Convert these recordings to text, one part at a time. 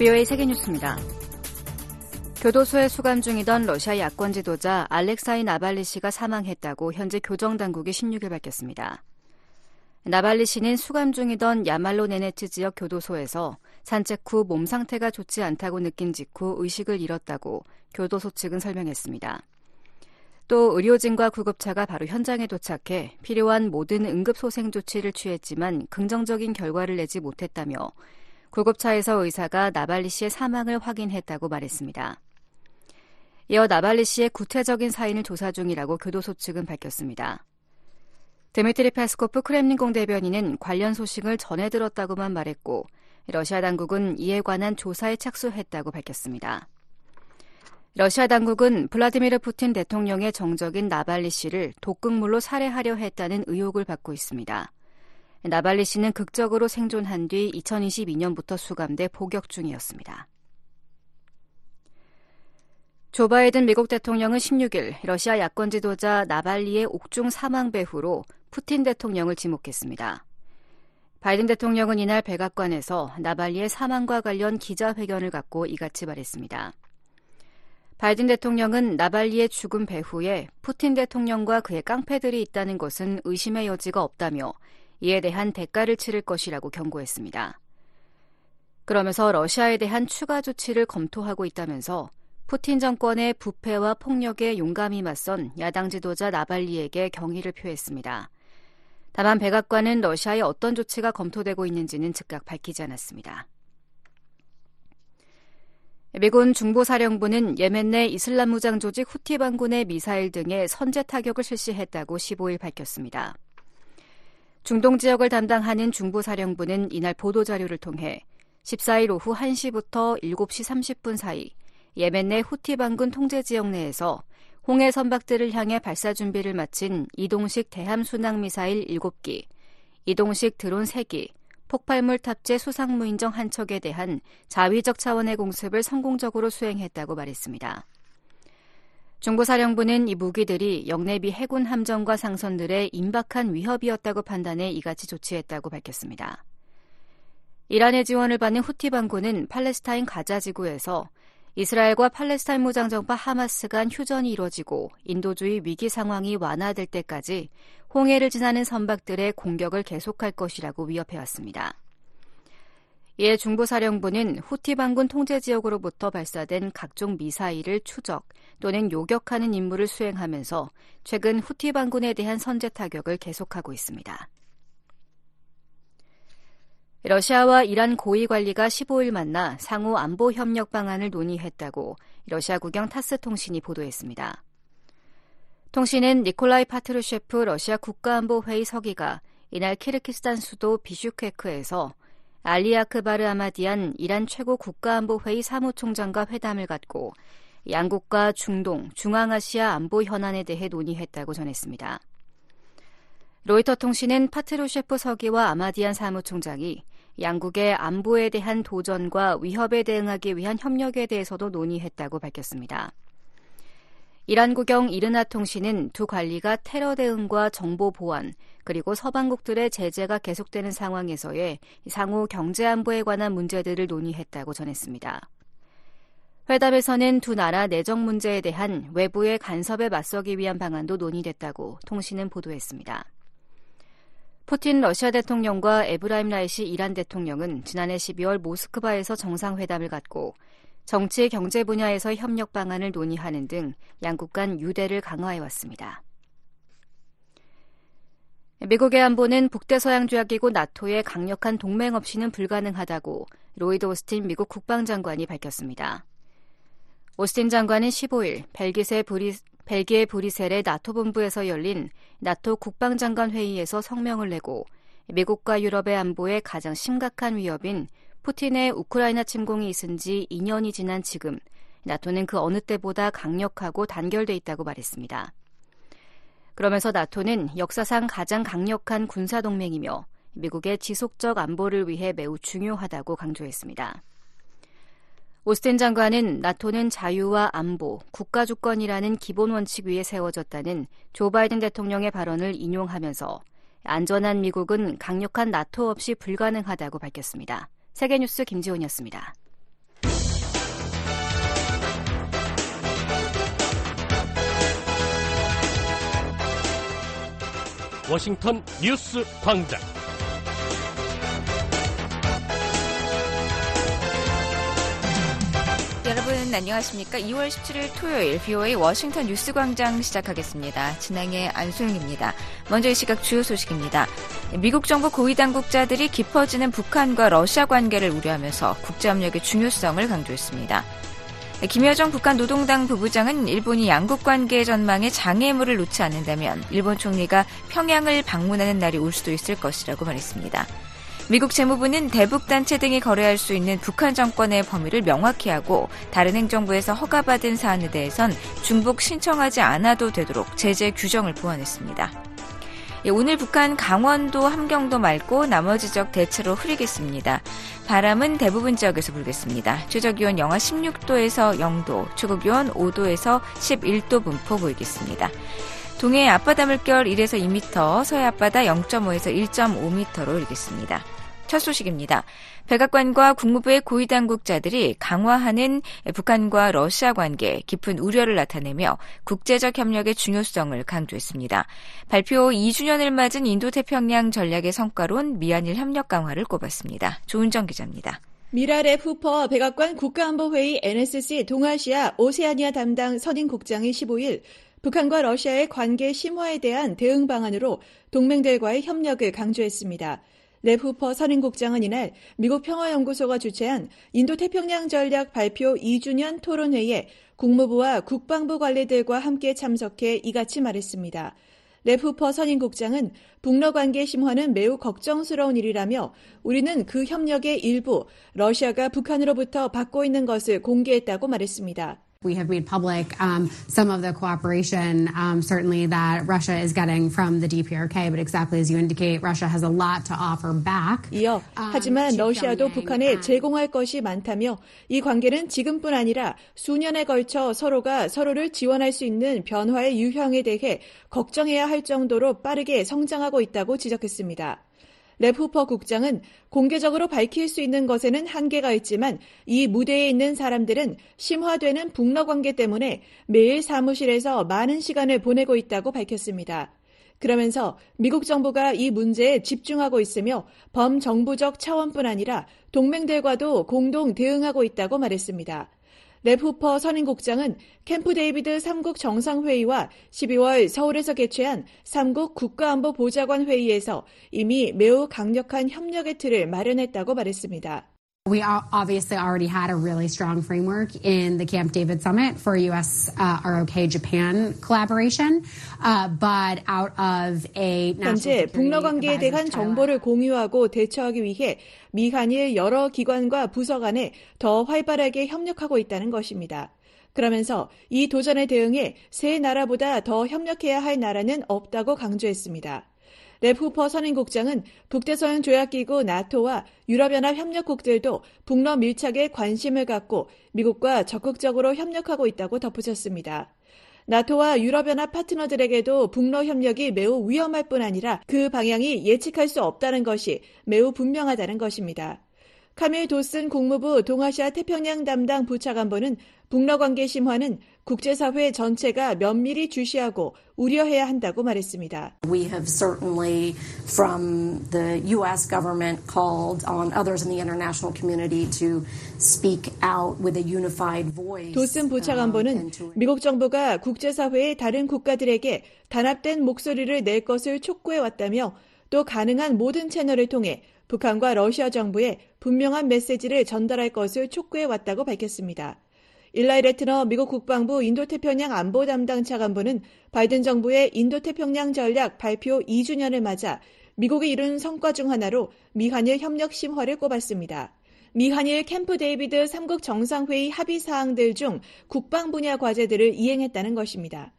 VOA 세계뉴스입니다. 교도소에 수감 중이던 러시아 야권 지도자 알렉사이 나발리 씨가 사망했다고 현재 교정 당국이 16일 밝혔습니다. 나발리 씨는 수감 중이던 야말로 네네츠 지역 교도소에서 산책 후 몸 상태가 좋지 않다고 느낀 직후 의식을 잃었다고 교도소 측은 설명했습니다. 또 의료진과 구급차가 바로 현장에 도착해 필요한 모든 응급소생 조치를 취했지만 긍정적인 결과를 내지 못했다며 구급차에서 의사가 나발니 씨의 사망을 확인했다고 말했습니다. 이어 나발니 씨의 구체적인 사인을 조사 중이라고 교도소 측은 밝혔습니다. 드미트리 페스코프 크렘린궁 대변인은 관련 소식을 전해 들었다고만 말했고 러시아 당국은 이에 관한 조사에 착수했다고 밝혔습니다. 러시아 당국은 블라디미르 푸틴 대통령의 정적인 나발니 씨를 독극물로 살해하려 했다는 의혹을 받고 있습니다. 나발리 씨는 극적으로 생존한 뒤 2022년부터 수감돼 복역 중이었습니다. 조 바이든 미국 대통령은 16일 러시아 야권 지도자 나발리의 옥중 사망 배후로 푸틴 대통령을 지목했습니다. 바이든 대통령은 이날 백악관에서 나발리의 사망과 관련 기자회견을 갖고 이같이 말했습니다. 바이든 대통령은 나발리의 죽음 배후에 푸틴 대통령과 그의 깡패들이 있다는 것은 의심의 여지가 없다며 이에 대한 대가를 치를 것이라고 경고했습니다. 그러면서 러시아에 대한 추가 조치를 검토하고 있다면서 푸틴 정권의 부패와 폭력에 용감히 맞선 야당 지도자 나발리에게 경의를 표했습니다. 다만 백악관은 러시아의 어떤 조치가 검토되고 있는지는 즉각 밝히지 않았습니다. 미군 중보사령부는 예멘 내 이슬람 무장 조직 후티 반군의 미사일 등의 선제 타격을 실시했다고 15일 밝혔습니다. 중동 지역을 담당하는 중보사령부는 이날 보도자료를 통해 14일 오후 1시부터 7시 30분 사이 예멘 내 후티 반군 통제 지역 내에서 홍해 선박들을 향해 발사 준비를 마친 이동식 대함 순항 미사일 7기, 이동식 드론 3기, 폭발물 탑재 수상무 인정 한 척에 대한 자위적 차원의 공습을 성공적으로 수행했다고 말했습니다. 중부사령부는 이 무기들이 영내비 해군 함정과 상선들의 임박한 위협이었다고 판단해 이같이 조치했다고 밝혔습니다. 이란의 지원을 받는 후티 반군은 팔레스타인 가자 지구에서 이스라엘과 팔레스타인 무장정파 하마스 간 휴전이 이뤄지고 인도주의 위기 상황이 완화될 때까지 홍해를 지나는 선박들의 공격을 계속할 것이라고 위협해왔습니다. 이에 중부사령부는 후티 반군 통제 지역으로부터 발사된 각종 미사일을 추적 또는 요격하는 임무를 수행하면서 최근 후티 반군에 대한 선제 타격을 계속하고 있습니다. 러시아와 이란 고위 관리가 15일 만나 상호 안보 협력 방안을 논의했다고 러시아 국영 타스 통신이 보도했습니다. 통신은 니콜라이 파트루셰프 러시아 국가안보회의 서기가 이날 키르기스스탄 수도 비슈케크에서 알리아크바르 아마디안 이란 최고 국가안보회의 사무총장과 회담을 갖고 양국과 중동, 중앙아시아 안보 현안에 대해 논의했다고 전했습니다. 로이터 통신은 파트루셰프 서기와 아마디안 사무총장이 양국의 안보에 대한 도전과 위협에 대응하기 위한 협력에 대해서도 논의했다고 밝혔습니다. 이란 국영 이르나 통신은 두 관리가 테러 대응과 정보 보안 그리고 서방국들의 제재가 계속되는 상황에서의 상호 경제 안보에 관한 문제들을 논의했다고 전했습니다. 회담에서는 두 나라 내정 문제에 대한 외부의 간섭에 맞서기 위한 방안도 논의됐다고 통신은 보도했습니다. 푸틴 러시아 대통령과 에브라힘 라이시 이란 대통령은 지난해 12월 모스크바에서 정상회담을 갖고 정치 경제 분야에서 협력 방안을 논의하는 등 양국 간 유대를 강화해 왔습니다. 미국의 안보는 북대서양조약기구 나토의 강력한 동맹 없이는 불가능하다고 로이드 오스틴 미국 국방장관이 밝혔습니다. 오스틴 장관은 15일 벨기에 브뤼, 벨기에 브리셀의 나토 본부에서 열린 나토 국방장관 회의에서 성명을 내고 미국과 유럽의 안보에 가장 심각한 위협인 푸틴의 우크라이나 침공이 있은 지 2년이 지난 지금 나토는 그 어느 때보다 강력하고 단결돼 있다고 말했습니다. 그러면서 나토는 역사상 가장 강력한 군사 동맹이며 미국의 지속적 안보를 위해 매우 중요하다고 강조했습니다. 오스틴 장관은 나토는 자유와 안보, 국가 주권이라는 기본 원칙 위에 세워졌다는 조 바이든 대통령의 발언을 인용하면서 안전한 미국은 강력한 나토 없이 불가능하다고 밝혔습니다. 세계뉴스 김지원이었습니다. 워싱턴 뉴스 광장. 여러분 안녕하십니까? 2월 17일 토요일 BOA 워싱턴 뉴스 광장 시작하겠습니다. 진행의 안소영입니다. 먼저 이 시각 주요 소식입니다. 미국 정부 고위 당국자들이 깊어지는 북한과 러시아 관계를 우려하면서 국제협력의 중요성을 강조했습니다. 김여정 북한 노동당 부부장은 일본이 양국 관계 전망에 장애물을 놓지 않는다면 일본 총리가 평양을 방문하는 날이 올 수도 있을 것이라고 말했습니다. 미국 재무부는 대북단체 등이 거래할 수 있는 북한 정권의 범위를 명확히 하고 다른 행정부에서 허가받은 사안에 대해선 중복 신청하지 않아도 되도록 제재 규정을 보완했습니다. 예, 오늘 북한 강원도 함경도 맑고 나머지 지역 대체로 흐리겠습니다. 바람은 대부분 지역에서 불겠습니다. 최저 기온 영하 16도에서 0도, 최고 기온 5도에서 11도 분포 보이겠습니다. 동해 앞바다 물결 1에서 2m, 서해 앞바다 0.5에서 1.5m로 일겠습니다. 첫 소식입니다. 백악관과 국무부의 고위 당국자들이 강화하는 북한과 러시아 관계 깊은 우려를 나타내며 국제적 협력의 중요성을 강조했습니다. 발표 2주년을 맞은 인도태평양 전략의 성과론 미한일 협력 강화를 꼽았습니다. 조은정 기자입니다. 미라레 후퍼 백악관 국가안보회의 NSC 동아시아 오세아니아 담당 선임국장이 15일 북한과 러시아의 관계 심화에 대한 대응 방안으로 동맹들과의 협력을 강조했습니다. 랩 후퍼 선임국장은 이날 미국 평화연구소가 주최한 인도태평양 전략 발표 2주년 토론회에 국무부와 국방부 관리들과 함께 참석해 이같이 말했습니다. 랩 후퍼 선임국장은 북러 관계 심화는 매우 걱정스러운 일이라며 우리는 그 협력의 일부 러시아가 북한으로부터 받고 있는 것을 공개했다고 말했습니다. We have made public um, some of the cooperation, um, certainly that Russia is getting from the DPRK, but exactly as you indicate, Russia has a lot to offer back. 이어 하지만 러시아도 북한에 제공할 것이 많다며 이 관계는 지금뿐 아니라 수년에 걸쳐 서로가 서로를 지원할 수 있는 변화의 유형에 대해 걱정해야 할 정도로 빠르게 성장하고 있다고 지적했습니다. 랩 후퍼 국장은 공개적으로 밝힐 수 있는 것에는 한계가 있지만 이 무대에 있는 사람들은 심화되는 북러 관계 때문에 매일 사무실에서 많은 시간을 보내고 있다고 밝혔습니다. 그러면서 미국 정부가 이 문제에 집중하고 있으며 범정부적 차원뿐 아니라 동맹들과도 공동 대응하고 있다고 말했습니다. 랩 후퍼 선임국장은 캠프 데이비드 3국 정상회의와 12월 서울에서 개최한 3국 국가안보보좌관 회의에서 이미 매우 강력한 협력의 틀을 마련했다고 말했습니다. We obviously already had a really strong framework in the Camp David Summit for U.S. Uh, ROK Japan collaboration, uh, but out of a 현재 북러 관계에 대한 정보를 공유하고 대처하기 위해 미한일 여러 기관과 부서 간에 더 활발하게 협력하고 있다는 것입니다. 그러면서 이 도전에 대응해 세 나라보다 더 협력해야 할 나라는 없다고 강조했습니다. 랩후퍼 선임국장은 북대서양 조약기구 나토와 유럽연합 협력국들도 북러 밀착에 관심을 갖고 미국과 적극적으로 협력하고 있다고 덧붙였습니다. 나토와 유럽연합 파트너들에게도 북러 협력이 매우 위험할 뿐 아니라 그 방향이 예측할 수 없다는 것이 매우 분명하다는 것입니다. 카밀 도슨 국무부 동아시아 태평양 담당 부차관보는 북러 관계 심화는 국제사회 전체가 면밀히 주시하고 우려해야 한다고 말했습니다. We have certainly from the US government called on others in the international community to speak out with a unified voice. 도슨 부차관보는 미국 정부가 국제사회의 다른 국가들에게 단합된 목소리를 낼 것을 촉구해 왔다며 또 가능한 모든 채널을 통해 북한과 러시아 정부에 분명한 메시지를 전달할 것을 촉구해 왔다고 밝혔습니다. 일라이 레트너 미국 국방부 인도태평양 안보 담당 차관보는 바이든 정부의 인도태평양 전략 발표 2주년을 맞아 미국이 이룬 성과 중 하나로 미한일 협력 심화를 꼽았습니다. 미한일 캠프 데이비드 3국 정상회의 합의 사항들 중 국방 분야 과제들을 이행했다는 것입니다.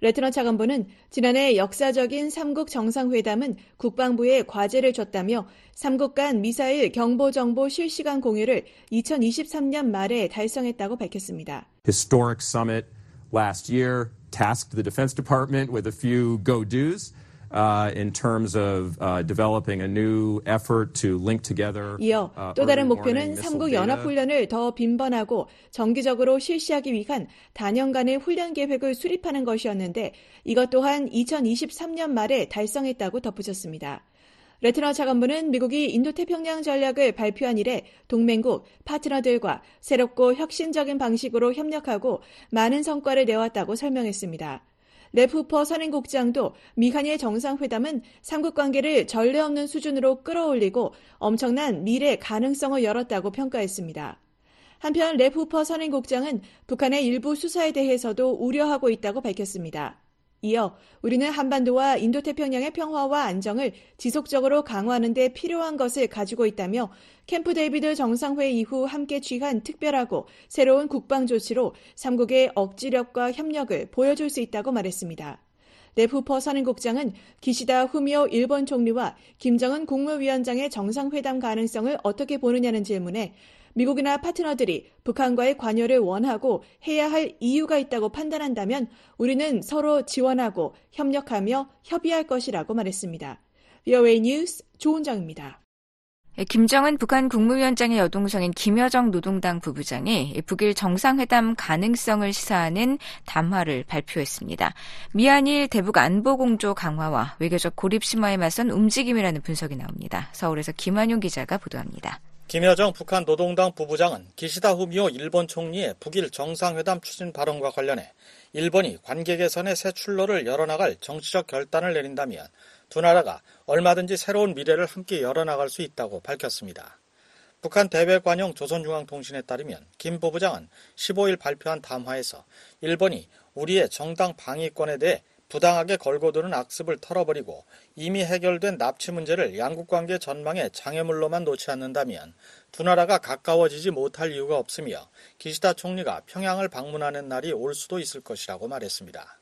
래트너 차관보는 지난해 역사적인 3국 정상회담은 국방부에 과제를 줬다며 3국 간 미사일 경보 정보 실시간 공유를 2023년 말에 달성했다고 밝혔습니다. Historic summit last year tasked the Defense Department with a few to-dos. Uh, in terms of uh, developing a new effort to link together. 이어 uh, 또 다른 목표는 3국 data. 연합 훈련을 더 빈번하고 정기적으로 실시하기 위한 단연간의 훈련 계획을 수립하는 것이었는데 이것 또한 2023년 말에 달성했다고 덧붙였습니다. 레트너 차관부는 미국이 인도태평양 전략을 발표한 이래 동맹국, 파트너들과 새롭고 혁신적인 방식으로 협력하고 많은 성과를 내왔다고 설명했습니다. 레프퍼 선행국장도 미한일 정상회담은 삼국 관계를 전례 없는 수준으로 끌어올리고 엄청난 미래 가능성을 열었다고 평가했습니다. 한편 랩 후퍼 선임국장은 북한의 일부 수사에 대해서도 우려하고 있다고 밝혔습니다. 이어 우리는 한반도와 인도태평양의 평화와 안정을 지속적으로 강화하는 데 필요한 것을 가지고 있다며 캠프 데이비드 정상회의 이후 함께 취한 특별하고 새로운 국방 조치로 삼국의 억지력과 협력을 보여줄 수 있다고 말했습니다. 랩 후퍼 선임국장은 기시다 후미오 일본 총리와 김정은 국무위원장의 정상회담 가능성을 어떻게 보느냐는 질문에 미국이나 파트너들이 북한과의 관여를 원하고 해야 할 이유가 있다고 판단한다면 우리는 서로 지원하고 협력하며 협의할 것이라고 말했습니다. VOA 뉴스 조은정입니다. 김정은 북한 국무위원장의 여동생인 김여정 노동당 부부장이 북일 정상회담 가능성을 시사하는 담화를 발표했습니다. 미한일 대북 안보 공조 강화와 외교적 고립 심화에 맞선 움직임이라는 분석이 나옵니다. 서울에서 김한용 기자가 보도합니다. 김여정 북한 노동당 부부장은 기시다 후미오 일본 총리의 북일 정상회담 추진 발언과 관련해 일본이 관계 개선의 새 출로를 열어나갈 정치적 결단을 내린다면 두 나라가 얼마든지 새로운 미래를 함께 열어나갈 수 있다고 밝혔습니다. 북한 대외관용 조선중앙통신에 따르면 김 부부장은 15일 발표한 담화에서 일본이 우리의 정당 방위권에 대해 부당하게 걸고드는 악습을 털어버리고 이미 해결된 납치 문제를 양국 관계 전망의 장애물로만 놓지 않는다면 두 나라가 가까워지지 못할 이유가 없으며 기시다 총리가 평양을 방문하는 날이 올 수도 있을 것이라고 말했습니다.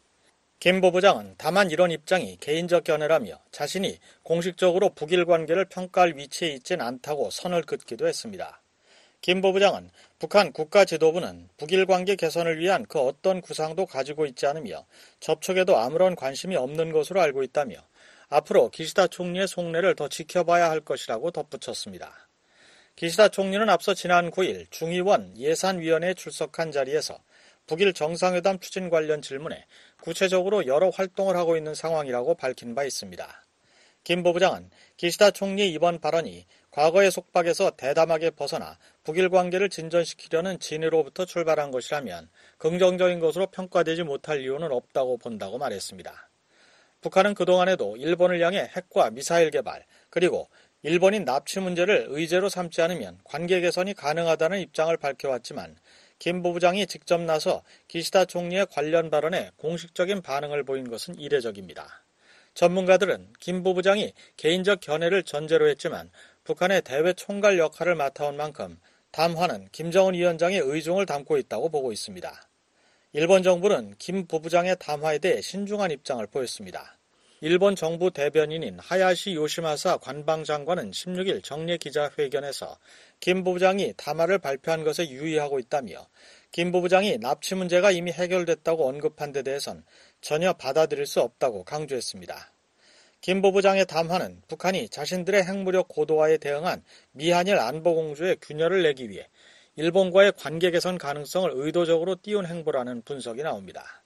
김 부부장은 다만 이런 입장이 개인적 견해라며 자신이 공식적으로 북일 관계를 평가할 위치에 있진 않다고 선을 긋기도 했습니다. 김 부부장은 북한 국가 지도부는 북일 관계 개선을 위한 그 어떤 구상도 가지고 있지 않으며 접촉에도 아무런 관심이 없는 것으로 알고 있다며 앞으로 기시다 총리의 속내를 더 지켜봐야 할 것이라고 덧붙였습니다. 기시다 총리는 앞서 지난 9일 중의원 예산위원회에 출석한 자리에서 북일 정상회담 추진 관련 질문에 구체적으로 여러 활동을 하고 있는 상황이라고 밝힌 바 있습니다. 김 부부장은 기시다 총리의 이번 발언이 과거의 속박에서 대담하게 벗어나 북일 관계를 진전시키려는 진의로부터 출발한 것이라면 긍정적인 것으로 평가되지 못할 이유는 없다고 본다고 말했습니다. 북한은 그동안에도 일본을 향해 핵과 미사일 개발 그리고 일본인 납치 문제를 의제로 삼지 않으면 관계 개선이 가능하다는 입장을 밝혀왔지만 김 부부장이 직접 나서 기시다 총리의 관련 발언에 공식적인 반응을 보인 것은 이례적입니다. 전문가들은 김 부부장이 개인적 견해를 전제로 했지만 북한의 대외 총괄 역할을 맡아온 만큼 담화는 김정은 위원장의 의중을 담고 있다고 보고 있습니다. 일본 정부는 김 부부장의 담화에 대해 신중한 입장을 보였습니다. 일본 정부 대변인인 하야시 요시마사 관방장관은 16일 정례 기자회견에서 김 부부장이 담화를 발표한 것에 유의하고 있다며 김 부부장이 납치 문제가 이미 해결됐다고 언급한 데 대해선 전혀 받아들일 수 없다고 강조했습니다. 김 부부장의 담화는 북한이 자신들의 핵무력 고도화에 대응한 미한일 안보공조의 균열을 내기 위해 일본과의 관계 개선 가능성을 의도적으로 띄운 행보라는 분석이 나옵니다.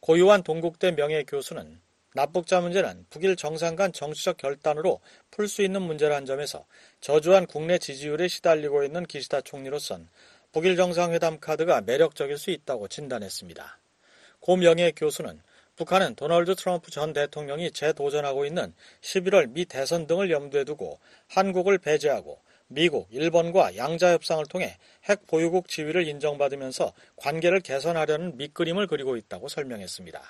고유한 동국대 명예교수는 납북자 문제는 북일 정상 간 정치적 결단으로 풀 수 있는 문제라는 점에서 저조한 국내 지지율에 시달리고 있는 기시다 총리로선 북일 정상회담 카드가 매력적일 수 있다고 진단했습니다. 고 명예 교수는 북한은 도널드 트럼프 전 대통령이 재도전하고 있는 11월 미 대선 등을 염두에 두고 한국을 배제하고 미국, 일본과 양자 협상을 통해 핵 보유국 지위를 인정받으면서 관계를 개선하려는 밑그림을 그리고 있다고 설명했습니다.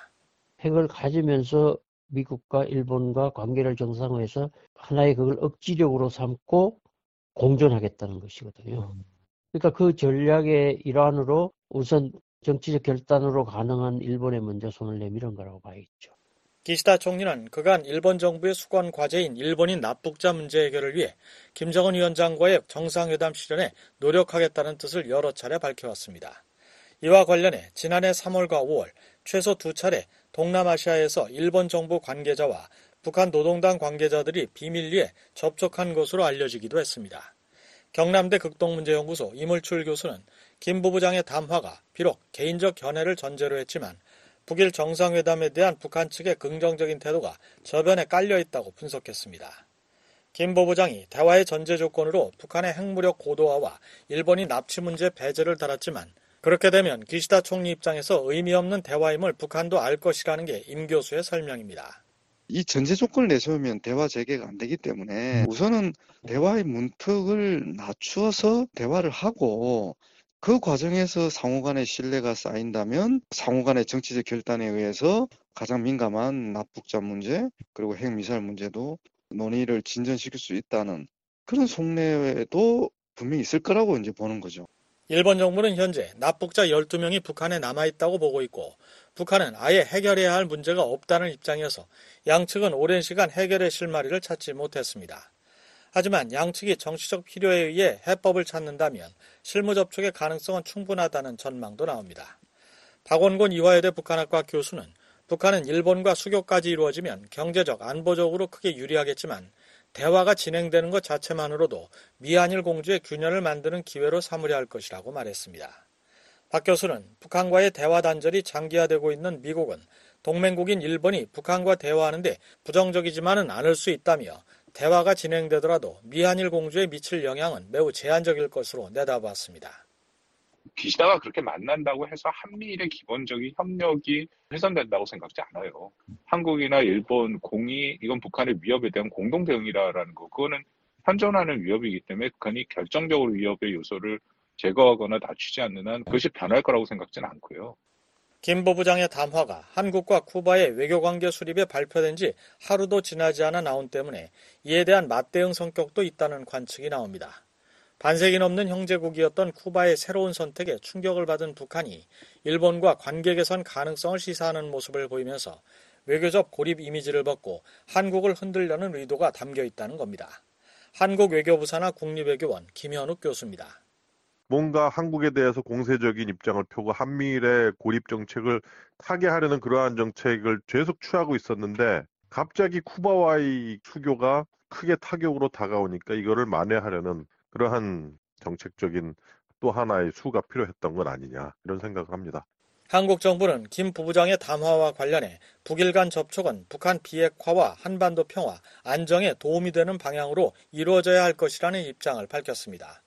핵을 가지면서 미국과 일본과 관계를 정상화해서 하나의 그걸 억지력으로 삼고 공존하겠다는 것이거든요. 그러니까 그 전략의 일환으로 우선 정치적 결단으로 가능한 일본에 먼저 손을 내밀은 거라고 봐야겠죠. 기시다 총리는 그간 일본 정부의 수건 과제인 일본인 납북자 문제 해결을 위해 김정은 위원장과의 정상회담 실현에 노력하겠다는 뜻을 여러 차례 밝혀왔습니다. 이와 관련해 지난해 3월과 5월 최소 두 차례 동남아시아에서 일본 정부 관계자와 북한 노동당 관계자들이 비밀리에 접촉한 것으로 알려지기도 했습니다. 경남대 극동문제연구소 이물출 교수는 김 부부장의 담화가 비록 개인적 견해를 전제로 했지만 북일 정상회담에 대한 북한 측의 긍정적인 태도가 저변에 깔려 있다고 분석했습니다. 김 부부장이 대화의 전제 조건으로 북한의 핵무력 고도화와 일본이 납치 문제 배제를 달았지만 그렇게 되면 기시다 총리 입장에서 의미 없는 대화임을 북한도 알 것이라는 게 임 교수의 설명입니다. 이 전제 조건을 내세우면 대화 재개가 안 되기 때문에 우선은 대화의 문턱을 낮추어서 대화를 하고 그 과정에서 상호 간의 신뢰가 쌓인다면 상호 간의 정치적 결단에 의해서 가장 민감한 납북자 문제 그리고 핵미사일 문제도 논의를 진전시킬 수 있다는 그런 속내도 분명히 있을 거라고 이제 보는 거죠. 일본 정부는 현재 납북자 12명이 북한에 남아있다고 보고 있고 북한은 아예 해결해야 할 문제가 없다는 입장이어서 양측은 오랜 시간 해결의 실마리를 찾지 못했습니다. 하지만 양측이 정치적 필요에 의해 해법을 찾는다면 실무 접촉의 가능성은 충분하다는 전망도 나옵니다. 박원곤 이화여대 북한학과 교수는 북한은 일본과 수교까지 이루어지면 경제적, 안보적으로 크게 유리하겠지만 대화가 진행되는 것 자체만으로도 미한일 공주의 균열을 만드는 기회로 삼으려 할 것이라고 말했습니다. 박 교수는 북한과의 대화 단절이 장기화되고 있는 미국은 동맹국인 일본이 북한과 대화하는데 부정적이지만은 않을 수 있다며 대화가 진행되더라도 미한일 공주에 미칠 영향은 매우 제한적일 것으로 내다봤습니다. 기시다가 그렇게 만난다고 해서 한미일의 기본적인 협력이 훼손된다고 생각지 않아요. 한국이나 일본 공이 이건 북한의 위협에 대한 공동 대응이라는 거 그거는 현존하는 위협이기 때문에 북한이 결정적으로 위협의 요소를 제거하거나 낮추지 않는 한 그것이 변할 거라고 생각지는 않고요. 김 부부장의 담화가 한국과 쿠바의 외교관계 수립에 발표된 지 하루도 지나지 않아 나온 때문에 이에 대한 맞대응 성격도 있다는 관측이 나옵니다. 반세기 넘는 형제국이었던 쿠바의 새로운 선택에 충격을 받은 북한이 일본과 관계 개선 가능성을 시사하는 모습을 보이면서 외교적 고립 이미지를 벗고 한국을 흔들려는 의도가 담겨 있다는 겁니다. 한국 외교부산하 국립외교원 김현욱 교수입니다. 뭔가 한국에 대해서 공세적인 입장을 펴고 한미일의 고립 정책을 타개하려는 그러한 정책을 계속 취하고 있었는데 갑자기 쿠바와의 수교가 크게 타격으로 다가오니까 이거를 만회하려는 그러한 정책적인 또 하나의 수가 필요했던 건 아니냐 이런 생각을 합니다. 한국 정부는 김 부부장의 담화와 관련해 북일 간 접촉은 북한 비핵화와 한반도 평화, 안정에 도움이 되는 방향으로 이루어져야 할 것이라는 입장을 밝혔습니다.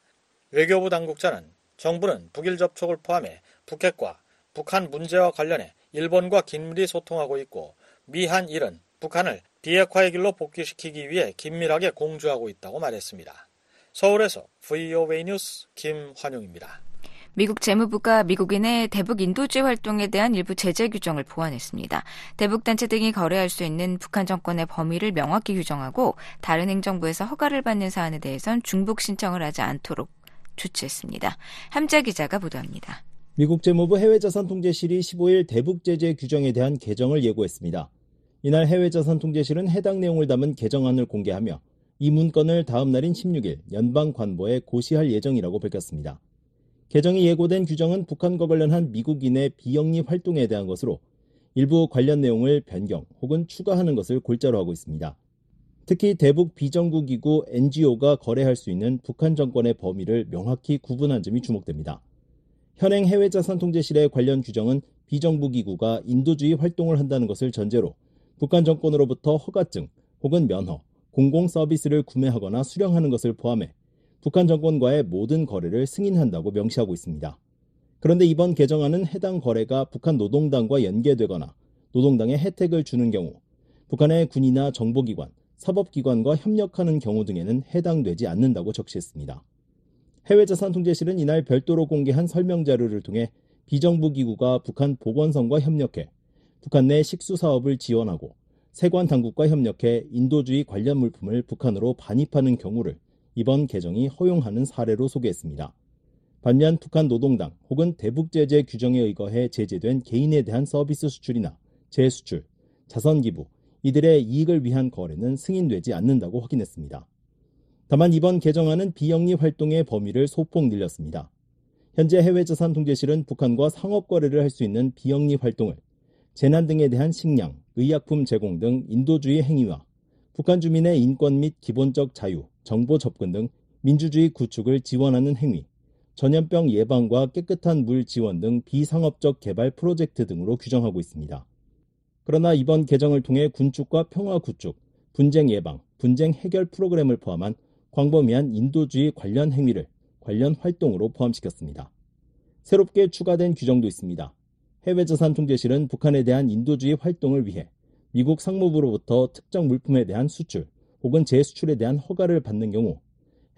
외교부 당국자는 정부는 북일 접촉을 포함해 북핵과 북한 문제와 관련해 일본과 긴밀히 소통하고 있고 미한일은 북한을 비핵화의 길로 복귀시키기 위해 긴밀하게 공조하고 있다고 말했습니다. 서울에서 VOA 뉴스 김환용입니다. 미국 재무부가 미국인의 대북 인도주의 활동에 대한 일부 제재 규정을 보완했습니다. 대북 단체 등이 거래할 수 있는 북한 정권의 범위를 명확히 규정하고 다른 행정부에서 허가를 받는 사안에 대해선 중복 신청을 하지 않도록 조치했습니다. 함자 기자가 보도합니다. 미국 재무부 해외자산통제실이 15일 대북 제재 규정에 대한 개정을 예고했습니다. 이날 해외자산통제실은 해당 내용을 담은 개정안을 공개하며 이 문건을 다음 날인 16일 연방관보에 고시할 예정이라고 밝혔습니다. 개정이 예고된 규정은 북한과 관련한 미국인의 비영리 활동에 대한 것으로 일부 관련 내용을 변경 혹은 추가하는 것을 골자로 하고 있습니다. 특히 대북 비정부기구 NGO가 거래할 수 있는 북한 정권의 범위를 명확히 구분한 점이 주목됩니다. 현행 해외자산통제실의 관련 규정은 비정부기구가 인도주의 활동을 한다는 것을 전제로 북한 정권으로부터 허가증 혹은 면허, 공공 서비스를 구매하거나 수령하는 것을 포함해 북한 정권과의 모든 거래를 승인한다고 명시하고 있습니다. 그런데 이번 개정안은 해당 거래가 북한 노동당과 연계되거나 노동당에 혜택을 주는 경우 북한의 군이나 정보기관, 사법기관과 협력하는 경우 등에는 해당되지 않는다고 적시했습니다. 해외자산통제실은 이날 별도로 공개한 설명 자료를 통해 비정부기구가 북한 보건성과 협력해 북한 내 식수 사업을 지원하고 세관 당국과 협력해 인도주의 관련 물품을 북한으로 반입하는 경우를 이번 개정이 허용하는 사례로 소개했습니다. 반면 북한 노동당 혹은 대북제재 규정에 의거해 제재된 개인에 대한 서비스 수출이나 재수출, 자선기부, 이들의 이익을 위한 거래는 승인되지 않는다고 확인했습니다. 다만 이번 개정안은 비영리 활동의 범위를 소폭 늘렸습니다. 현재 해외자산통제실은 북한과 상업 거래를 할 수 있는 비영리 활동을 재난 등에 대한 식량, 의약품 제공 등 인도주의 행위와 북한 주민의 인권 및 기본적 자유, 정보 접근 등 민주주의 구축을 지원하는 행위, 전염병 예방과 깨끗한 물 지원 등 비상업적 개발 프로젝트 등으로 규정하고 있습니다. 그러나 이번 개정을 통해 군축과 평화 구축, 분쟁 예방, 분쟁 해결 프로그램을 포함한 광범위한 인도주의 관련 행위를 관련 활동으로 포함시켰습니다. 새롭게 추가된 규정도 있습니다. 해외자산통제실은 북한에 대한 인도주의 활동을 위해 미국 상무부로부터 특정 물품에 대한 수출 혹은 재수출에 대한 허가를 받는 경우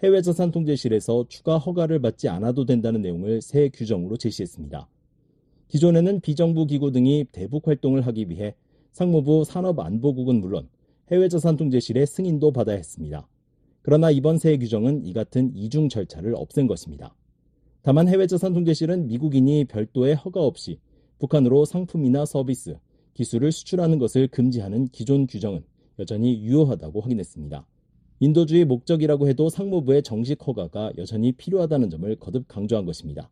해외자산통제실에서 추가 허가를 받지 않아도 된다는 내용을 새 규정으로 제시했습니다. 기존에는 비정부 기구 등이 대북 활동을 하기 위해 상무부 산업안보국은 물론 해외자산통제실의 승인도 받아야 했습니다. 그러나 이번 새 규정은 이 같은 이중 절차를 없앤 것입니다. 다만 해외자산통제실은 미국인이 별도의 허가 없이 북한으로 상품이나 서비스, 기술을 수출하는 것을 금지하는 기존 규정은 여전히 유효하다고 확인했습니다. 인도주의 목적이라고 해도 상무부의 정식 허가가 여전히 필요하다는 점을 거듭 강조한 것입니다.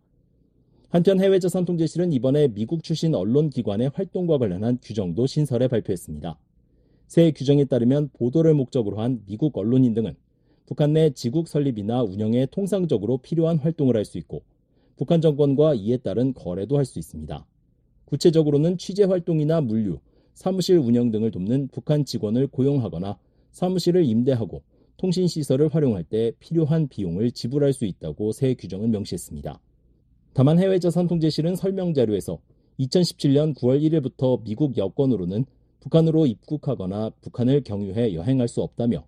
한편 해외 자산 통제실은 이번에 미국 출신 언론 기관의 활동과 관련한 규정도 신설해 발표했습니다. 새 규정에 따르면 보도를 목적으로 한 미국 언론인 등은 북한 내 지국 설립이나 운영에 통상적으로 필요한 활동을 할 수 있고 북한 정권과 이에 따른 거래도 할 수 있습니다. 구체적으로는 취재 활동이나 물류, 사무실 운영 등을 돕는 북한 직원을 고용하거나 사무실을 임대하고 통신 시설을 활용할 때 필요한 비용을 지불할 수 있다고 새 규정은 명시했습니다. 다만 해외 자산 통제실은 설명 자료에서 2017년 9월 1일부터 미국 여권으로는 북한으로 입국하거나 북한을 경유해 여행할 수 없다며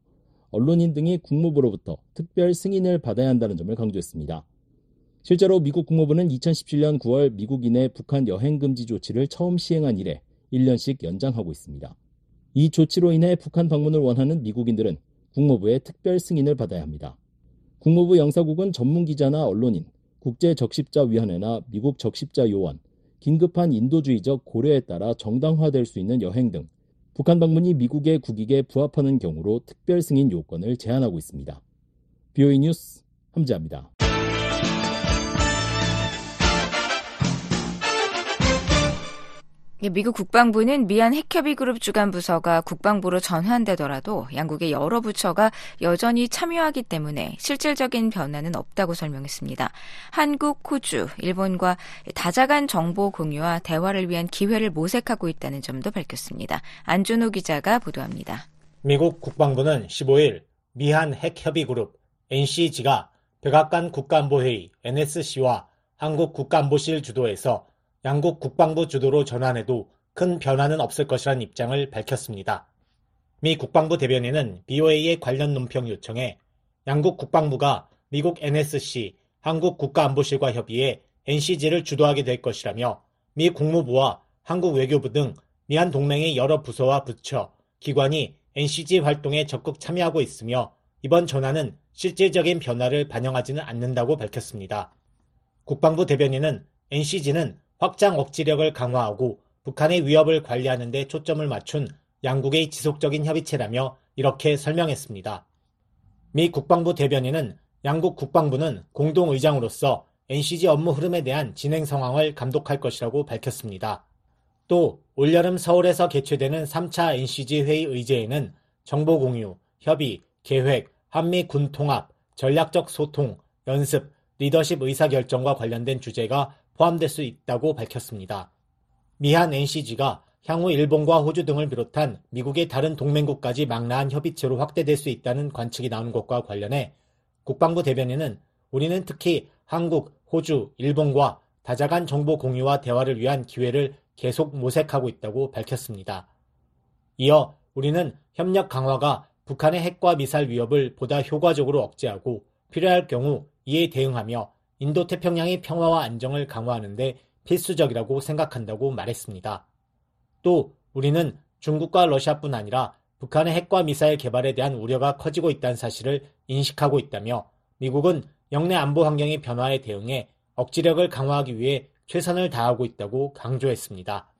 언론인 등이 국무부로부터 특별 승인을 받아야 한다는 점을 강조했습니다. 실제로 미국 국무부는 2017년 9월 미국인의 북한 여행 금지 조치를 처음 시행한 이래 1년씩 연장하고 있습니다. 이 조치로 인해 북한 방문을 원하는 미국인들은 국무부의 특별 승인을 받아야 합니다. 국무부 영사국은 전문 기자나 언론인, 국제적십자위원회나 미국 적십자 요원, 긴급한 인도주의적 고려에 따라 정당화될 수 있는 여행 등 북한 방문이 미국의 국익에 부합하는 경우로 특별 승인 요건을 제한하고 있습니다. BOE 뉴스 함지합니다. 미국 국방부는 미얀 핵협의 그룹 주간 부서가 국방부로 전환되더라도 양국의 여러 부처가 여전히 참여하기 때문에 실질적인 변화는 없다고 설명했습니다. 한국, 호주, 일본과 다자간 정보 공유와 대화를 위한 기회를 모색하고 있다는 점도 밝혔습니다. 안준호 기자가 보도합니다. 미국 국방부는 15일 미한 핵협의 그룹 NCG가 백악관 국가안보회의 NSC와 한국 국가안보실 주도에서 양국 국방부 주도로 전환해도 큰 변화는 없을 것이란 입장을 밝혔습니다. 미 국방부 대변인은 BOA의 관련 논평 요청에 양국 국방부가 미국 NSC, 한국 국가안보실과 협의해 NCG를 주도하게 될 것이라며 미 국무부와 한국 외교부 등 미한 동맹의 여러 부서와 부처, 기관이 NCG 활동에 적극 참여하고 있으며 이번 전환은 실질적인 변화를 반영하지는 않는다고 밝혔습니다. 국방부 대변인은 NCG는 확장 억지력을 강화하고 북한의 위협을 관리하는 데 초점을 맞춘 양국의 지속적인 협의체라며 이렇게 설명했습니다. 미 국방부 대변인은 양국 국방부는 공동의장으로서 NCG 업무 흐름에 대한 진행 상황을 감독할 것이라고 밝혔습니다. 또 올여름 서울에서 개최되는 3차 NCG 회의 의제에는 정보 공유, 협의, 계획, 한미 군 통합, 전략적 소통, 연습, 리더십 의사결정과 관련된 주제가 포함될 수 있다고 밝혔습니다. 미한 NCG가 향후 일본과 호주 등을 비롯한 미국의 다른 동맹국까지 망라한 협의체로 확대될 수 있다는 관측이 나오는 것과 관련해 국방부 대변인은 우리는 특히 한국, 호주, 일본과 다자간 정보 공유와 대화를 위한 기회를 계속 모색하고 있다고 밝혔습니다. 이어 우리는 협력 강화가 북한의 핵과 미사일 위협을 보다 효과적으로 억제하고 필요할 경우 이에 대응하며 인도 태평양의 평화와 안정을 강화하는 데 필수적이라고 생각한다고 말했습니다. 또 우리는 중국과 러시아뿐 아니라 북한의 핵과 미사일 개발에 대한 우려가 커지고 있다는 사실을 인식하고 있다며 미국은 영내 안보 환경의 변화에 대응해 억지력을 강화하기 위해 최선을 다하고 있다고 강조했습니다.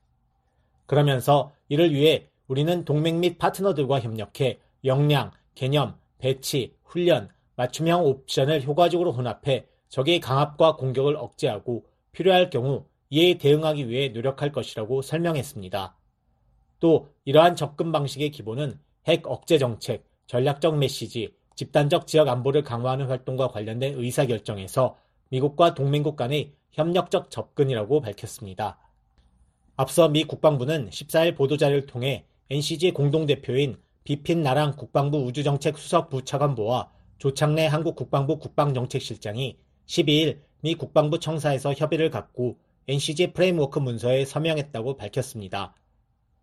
그러면서 이를 위해 우리는 동맹 및 파트너들과 협력해 역량, 개념, 배치, 훈련, 맞춤형 옵션을 효과적으로 혼합해 적의 강압과 공격을 억제하고 필요할 경우 이에 대응하기 위해 노력할 것이라고 설명했습니다. 또 이러한 접근 방식의 기본은 핵 억제 정책, 전략적 메시지, 집단적 지역 안보를 강화하는 활동과 관련된 의사결정에서 미국과 동맹국 간의 협력적 접근이라고 밝혔습니다. 앞서 미 국방부는 14일 보도자료를 통해 NCG 공동대표인 비핀 나랑 국방부 우주정책 수석 부차관보와 조창래 한국 국방부 국방정책실장이 12일 미 국방부 청사에서 협의를 갖고 NCG 프레임워크 문서에 서명했다고 밝혔습니다.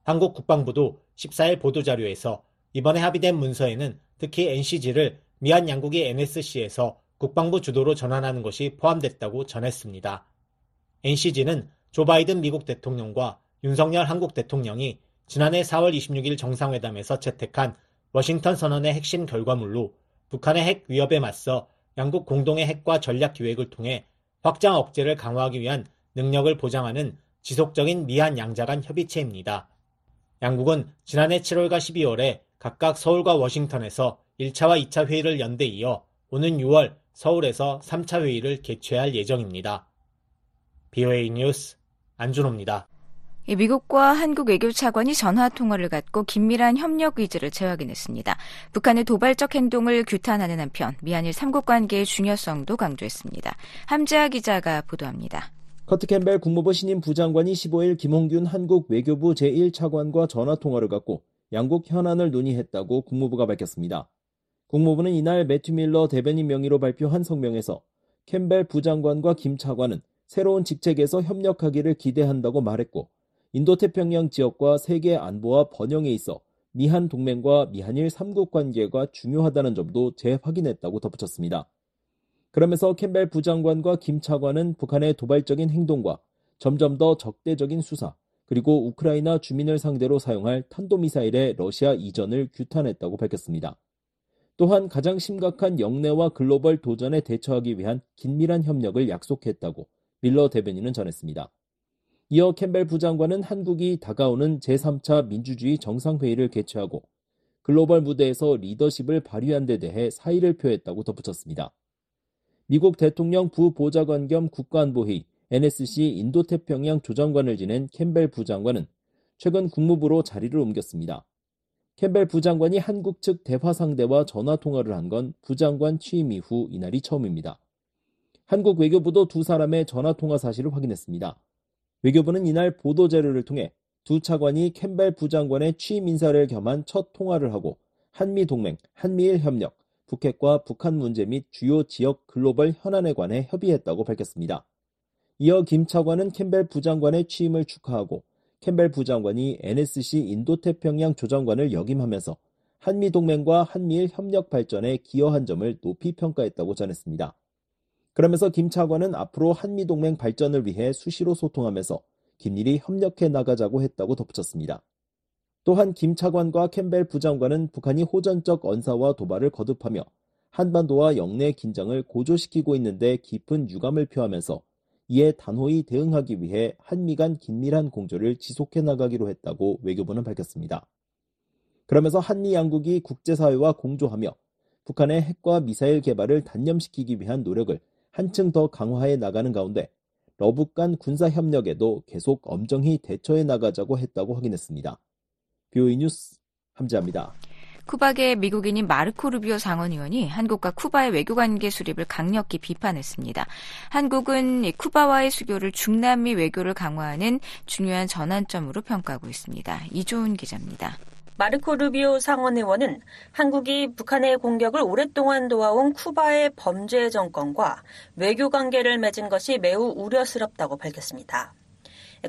한국 국방부도 14일 보도자료에서 이번에 합의된 문서에는 특히 NCG를 미한 양국이 NSC에서 국방부 주도로 전환하는 것이 포함됐다고 전했습니다. NCG는 조 바이든 미국 대통령과 윤석열 한국 대통령이 지난해 4월 26일 정상회담에서 채택한 워싱턴 선언의 핵심 결과물로 북한의 핵 위협에 맞서 양국 공동의 핵과 전략 기획을 통해 확장 억제를 강화하기 위한 능력을 보장하는 지속적인 미한 양자 간 협의체입니다. 양국은 지난해 7월과 12월에 각각 서울과 워싱턴에서 1차와 2차 회의를 연대 이어 오는 6월 서울에서 3차 회의를 개최할 예정입니다. BOA 뉴스 안준호입니다. 미국과 한국 외교 차관이 전화 통화를 갖고 긴밀한 협력 의지를 재확인했습니다. 북한의 도발적 행동을 규탄하는 한편 미한일 삼국 관계의 중요성도 강조했습니다. 함재아 기자가 보도합니다. 커트 캠벨 국무부 신임 부장관이 15일 김홍균 한국 외교부 제1차관과 전화 통화를 갖고 양국 현안을 논의했다고 국무부가 밝혔습니다. 국무부는 이날 매튜 밀러 대변인 명의로 발표한 성명에서 캠벨 부장관과 김 차관은 새로운 직책에서 협력하기를 기대한다고 말했고 인도태평양 지역과 세계 안보와 번영에 있어 미한 동맹과 미한일 3국 관계가 중요하다는 점도 재확인했다고 덧붙였습니다. 그러면서 캠벨 부장관과 김 차관은 북한의 도발적인 행동과 점점 더 적대적인 수사, 그리고 우크라이나 주민을 상대로 사용할 탄도미사일의 러시아 이전을 규탄했다고 밝혔습니다. 또한 가장 심각한 영내와 글로벌 도전에 대처하기 위한 긴밀한 협력을 약속했다고 밀러 대변인은 전했습니다. 이어 캠벨 부장관은 한국이 다가오는 제3차 민주주의 정상회의를 개최하고 글로벌 무대에서 리더십을 발휘한 데 대해 사의를 표했다고 덧붙였습니다. 미국 대통령 부보좌관 겸 국가안보회의 NSC 인도태평양 조정관을 지낸 캠벨 부장관은 최근 국무부로 자리를 옮겼습니다. 캠벨 부장관이 한국 측 대화 상대와 전화 통화를 한 건 부장관 취임 이후 이날이 처음입니다. 한국 외교부도 두 사람의 전화 통화 사실을 확인했습니다. 외교부는 이날 보도 자료를 통해 두 차관이 캠벨 부장관의 취임 인사를 겸한 첫 통화를 하고 한미 동맹, 한미일 협력, 북핵과 북한 문제 및 주요 지역 글로벌 현안에 관해 협의했다고 밝혔습니다. 이어 김 차관은 캠벨 부장관의 취임을 축하하고 캠벨 부장관이 NSC 인도태평양 조정관을 역임하면서 한미 동맹과 한미일 협력 발전에 기여한 점을 높이 평가했다고 전했습니다. 그러면서 김 차관은 앞으로 한미동맹 발전을 위해 수시로 소통하면서 긴밀히 협력해 나가자고 했다고 덧붙였습니다. 또한 김 차관과 캠벨 부장관은 북한이 호전적 언사와 도발을 거듭하며 한반도와 영내 긴장을 고조시키고 있는데 깊은 유감을 표하면서 이에 단호히 대응하기 위해 한미 간 긴밀한 공조를 지속해 나가기로 했다고 외교부는 밝혔습니다. 그러면서 한미 양국이 국제사회와 공조하며 북한의 핵과 미사일 개발을 단념시키기 위한 노력을 한층 더 강화해 나가는 가운데 러북 간 군사 협력에도 계속 엄정히 대처해 나가자고 했다고 확인했습니다. VOA 뉴스 함지하입니다. 쿠바계 미국인인 마르코 루비오 상원의원이 한국과 쿠바의 외교관계 수립을 강력히 비판했습니다. 한국은 쿠바와의 수교를 중남미 외교를 강화하는 중요한 전환점으로 평가하고 있습니다. 이조은 기자입니다. 마르코 루비오 상원의원은 한국이 북한의 공격을 오랫동안 도와온 쿠바의 범죄 정권과 외교 관계를 맺은 것이 매우 우려스럽다고 밝혔습니다.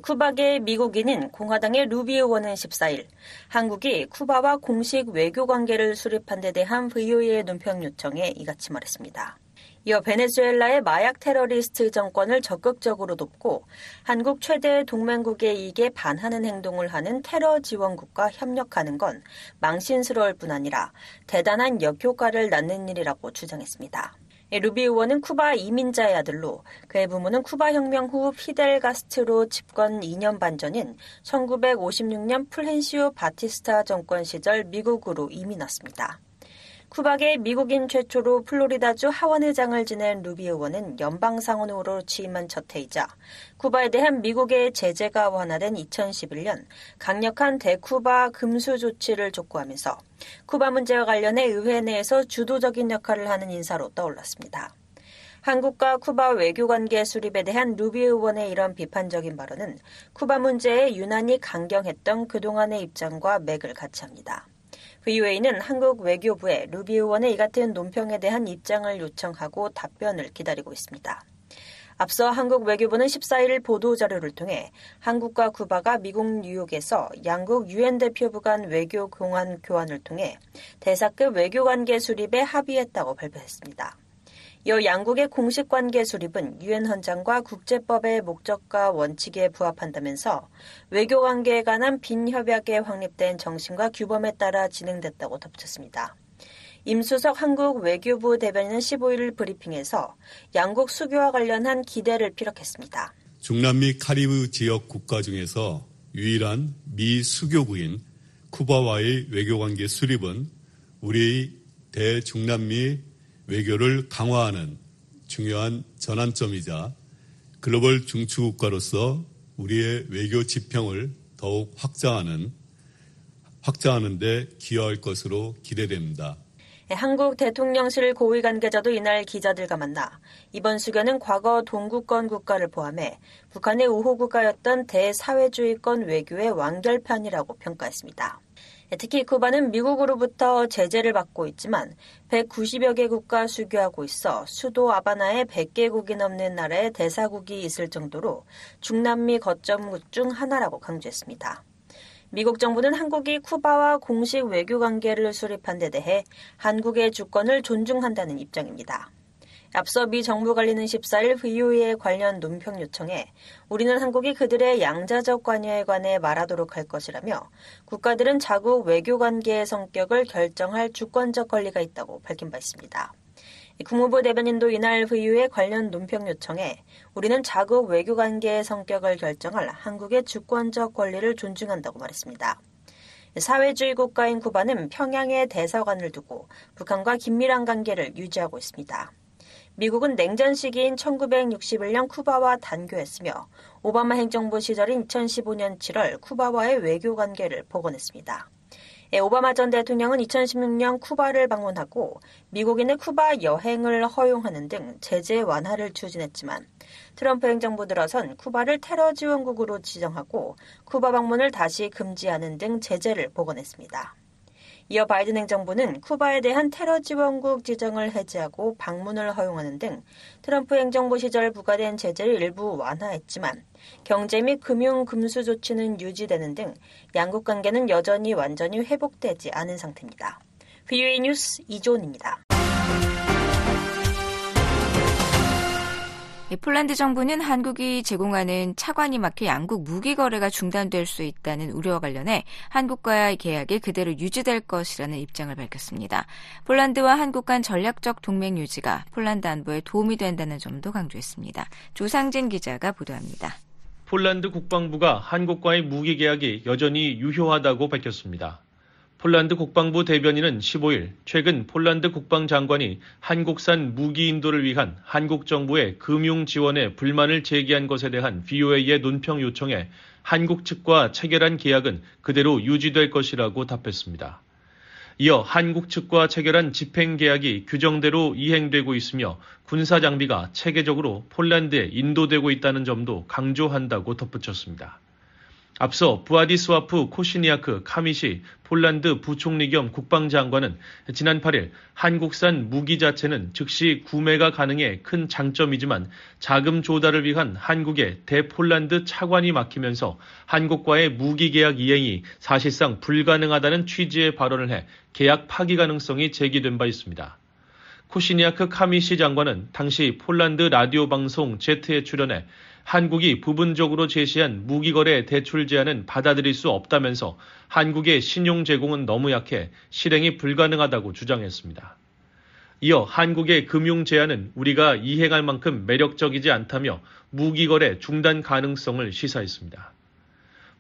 쿠바계 미국인인 공화당의 루비 의원은 14일 한국이 쿠바와 공식 외교 관계를 수립한 데 대한 VOA의 논평 요청에 이같이 말했습니다. 이어 베네수엘라의 마약 테러리스트 정권을 적극적으로 돕고 한국 최대 동맹국의 이익에 반하는 행동을 하는 테러 지원국과 협력하는 건 망신스러울 뿐 아니라 대단한 역효과를 낳는 일이라고 주장했습니다. 예, 루비 의원은 쿠바 이민자의 아들로 그의 부모는 쿠바 혁명 후 피델 가스트로 집권 2년 반 전인 1956년 플렌시오 바티스타 정권 시절 미국으로 이민 왔습니다. 쿠바계 미국인 최초로 플로리다주 하원의장을 지낸 루비 의원은 연방 상원 의원으로 취임한 첫 해이자 쿠바에 대한 미국의 제재가 완화된 2011년 강력한 대쿠바 금수 조치를 촉구하면서 쿠바 문제와 관련해 의회 내에서 주도적인 역할을 하는 인사로 떠올랐습니다. 한국과 쿠바 외교관계 수립에 대한 루비 의원의 이런 비판적인 발언은 쿠바 문제에 유난히 강경했던 그동안의 입장과 맥을 같이 합니다. VOA는 한국 외교부에 루비 의원의 이 같은 논평에 대한 입장을 요청하고 답변을 기다리고 있습니다. 앞서 한국 외교부는 14일 보도자료를 통해 한국과 쿠바가 미국 뉴욕에서 양국 유엔 대표부 간 외교 공안 교환을 통해 대사급 외교관계 수립에 합의했다고 발표했습니다. 이어 양국의 공식 관계 수립은 유엔 헌장과 국제법의 목적과 원칙에 부합한다면서 외교 관계에 관한 빈 협약에 확립된 정신과 규범에 따라 진행됐다고 덧붙였습니다. 임수석 한국 외교부 대변인은 15일 브리핑에서 양국 수교와 관련한 기대를 피력했습니다. 중남미 카리브 지역 국가 중에서 유일한 미 수교국인 쿠바와의 외교관계 수립은 우리 대중남미 외교를 강화하는 중요한 전환점이자 글로벌 중추국가로서 우리의 외교 지평을 더욱 확장하는 확장하는 데 기여할 것으로 기대됩니다. 네, 한국 대통령실 고위 관계자도 이날 기자들과 만나 이번 수교는 과거 동구권 국가를 포함해 북한의 우호 국가였던 대사회주의권 외교의 완결판이라고 평가했습니다. 특히 쿠바는 미국으로부터 제재를 받고 있지만 190여 개 국가 수교하고 있어 수도 아바나에 100개국이 넘는 나라의 대사국이 있을 정도로 중남미 거점국 중 하나라고 강조했습니다. 미국 정부는 한국이 쿠바와 공식 외교 관계를 수립한 데 대해 한국의 주권을 존중한다는 입장입니다. 앞서 미 정부 관리는 14일 VOA에 관련 논평 요청에 우리는 한국이 그들의 양자적 관여에 관해 말하도록 할 것이라며 국가들은 자국 외교 관계의 성격을 결정할 주권적 권리가 있다고 밝힌 바 있습니다. 국무부 대변인도 이날 VOA에 관련 논평 요청에 우리는 자국 외교 관계의 성격을 결정할 한국의 주권적 권리를 존중한다고 말했습니다. 사회주의 국가인 쿠바는 평양에 대사관을 두고 북한과 긴밀한 관계를 유지하고 있습니다. 미국은 냉전 시기인 1961년 쿠바와 단교했으며 오바마 행정부 시절인 2015년 7월 쿠바와의 외교 관계를 복원했습니다. 예, 오바마 전 대통령은 2016년 쿠바를 방문하고 미국인의 쿠바 여행을 허용하는 등 제재 완화를 추진했지만 트럼프 행정부 들어선 쿠바를 테러 지원국으로 지정하고 쿠바 방문을 다시 금지하는 등 제재를 복원했습니다. 이어 바이든 행정부는 쿠바에 대한 테러 지원국 지정을 해제하고 방문을 허용하는 등 트럼프 행정부 시절 부과된 제재를 일부 완화했지만 경제 및 금융 금수 조치는 유지되는 등 양국 관계는 여전히 완전히 회복되지 않은 상태입니다. VOA 뉴스 이존입니다. 폴란드 정부는 한국이 제공하는 차관이 막혀 양국 무기 거래가 중단될 수 있다는 우려와 관련해 한국과의 계약이 그대로 유지될 것이라는 입장을 밝혔습니다. 폴란드와 한국 간 전략적 동맹 유지가 폴란드 안보에 도움이 된다는 점도 강조했습니다. 조상진 기자가 보도합니다. 폴란드 국방부가 한국과의 무기 계약이 여전히 유효하다고 밝혔습니다. 폴란드 국방부 대변인은 15일 최근 폴란드 국방장관이 한국산 무기 인도를 위한 한국 정부의 금융 지원에 불만을 제기한 것에 대한 VOA의 논평 요청에 한국 측과 체결한 계약은 그대로 유지될 것이라고 답했습니다. 이어 한국 측과 체결한 집행 계약이 규정대로 이행되고 있으며 군사 장비가 체계적으로 폴란드에 인도되고 있다는 점도 강조한다고 덧붙였습니다. 앞서 브와디스와프 코시니아크 카미시 폴란드 부총리 겸 국방장관은 지난 8일 한국산 무기 자체는 즉시 구매가 가능해 큰 장점이지만 자금 조달을 위한 한국의 대폴란드 차관이 막히면서 한국과의 무기 계약 이행이 사실상 불가능하다는 취지의 발언을 해 계약 파기 가능성이 제기된 바 있습니다. 코시니아크 카미시 장관은 당시 폴란드 라디오 방송 제트에 출연해 한국이 부분적으로 제시한 무기거래 대출 제한은 받아들일 수 없다면서 한국의 신용 제공은 너무 약해 실행이 불가능하다고 주장했습니다. 이어 한국의 금융 제한은 우리가 이행할 만큼 매력적이지 않다며 무기거래 중단 가능성을 시사했습니다.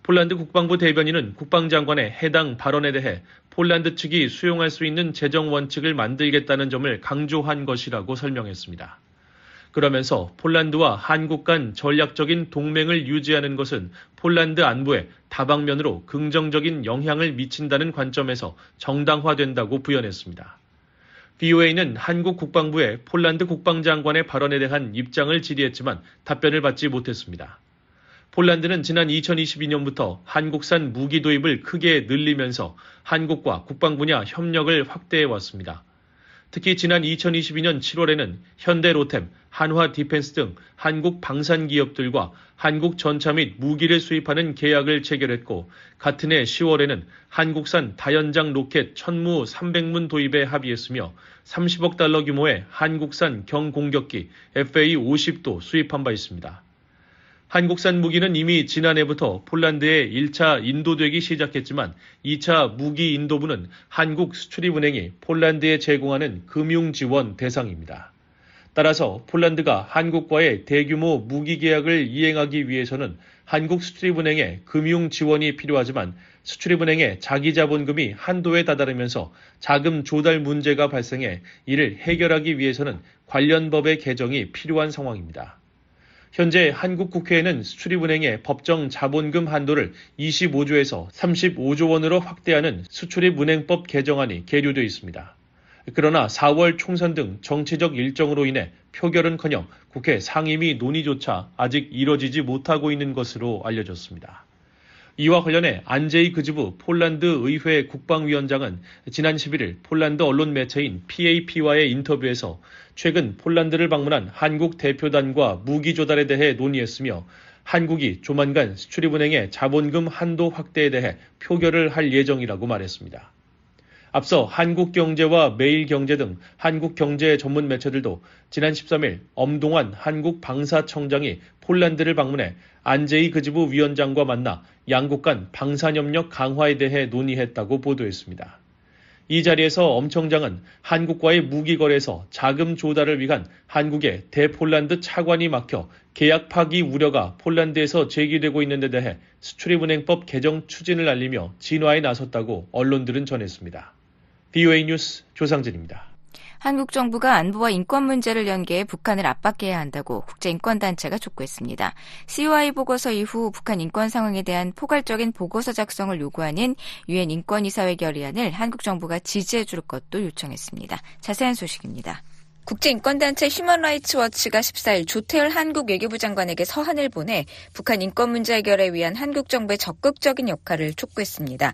폴란드 국방부 대변인은 국방장관의 해당 발언에 대해 폴란드 측이 수용할 수 있는 재정 원칙을 만들겠다는 점을 강조한 것이라고 설명했습니다. 그러면서 폴란드와 한국 간 전략적인 동맹을 유지하는 것은 폴란드 안보에 다방면으로 긍정적인 영향을 미친다는 관점에서 정당화된다고 부연했습니다. BOA는 한국 국방부의 폴란드 국방장관의 발언에 대한 입장을 질의했지만 답변을 받지 못했습니다. 폴란드는 지난 2022년부터 한국산 무기 도입을 크게 늘리면서 한국과 국방 분야 협력을 확대해 왔습니다. 특히 지난 2022년 7월에는 현대 로템, 한화 디펜스 등 한국 방산 기업들과 한국 전차 및 무기를 수입하는 계약을 체결했고 같은 해 10월에는 한국산 다연장 로켓 천무 300문 도입에 합의했으며 30억 달러 규모의 한국산 경공격기 FA-50도 수입한 바 있습니다. 한국산 무기는 이미 지난해부터 폴란드에 1차 인도되기 시작했지만 2차 무기 인도부는 한국 수출입은행이 폴란드에 제공하는 금융 지원 대상입니다. 따라서 폴란드가 한국과의 대규모 무기 계약을 이행하기 위해서는 한국 수출입은행의 금융 지원이 필요하지만 수출입은행의 자기 자본금이 한도에 다다르면서 자금 조달 문제가 발생해 이를 해결하기 위해서는 관련 법의 개정이 필요한 상황입니다. 현재 한국 국회에는 수출입은행의 법정 자본금 한도를 25조에서 35조 원으로 확대하는 수출입은행법 개정안이 계류되어 있습니다. 그러나 4월 총선 등 정치적 일정으로 인해 표결은커녕 국회 상임위 논의조차 아직 이뤄지지 못하고 있는 것으로 알려졌습니다. 이와 관련해 안제이 그즈부 폴란드 의회 국방위원장은 지난 11일 폴란드 언론 매체인 PAP와의 인터뷰에서 최근 폴란드를 방문한 한국 대표단과 무기 조달에 대해 논의했으며 한국이 조만간 수출입은행의 자본금 한도 확대에 대해 표결을 할 예정이라고 말했습니다. 앞서 한국경제와 매일경제 등 한국 경제 전문 매체들도 지난 13일 엄동환 한국 방사청장이 폴란드를 방문해 안제이 그지부 위원장과 만나 양국 간 방산협력 강화에 대해 논의했다고 보도했습니다. 이 자리에서 엄 청장은 한국과의 무기 거래에서 자금 조달을 위한 한국의 대폴란드 차관이 막혀 계약 파기 우려가 폴란드에서 제기되고 있는 데 대해 수출입은행법 개정 추진을 알리며 진화에 나섰다고 언론들은 전했습니다. VOA 뉴스 조상진입니다. 한국 정부가 안보와 인권 문제를 연계해 북한을 압박해야 한다고 국제인권단체가 촉구했습니다. COI 보고서 이후 북한 인권 상황에 대한 포괄적인 보고서 작성을 요구하는 유엔 인권이사회 결의안을 한국 정부가 지지해 줄 것도 요청했습니다. 자세한 소식입니다. 국제인권단체 휴먼라이츠 워치가 14일 조태열 한국 외교부 장관에게 서한을 보내 북한 인권 문제 해결을 위한 한국 정부의 적극적인 역할을 촉구했습니다.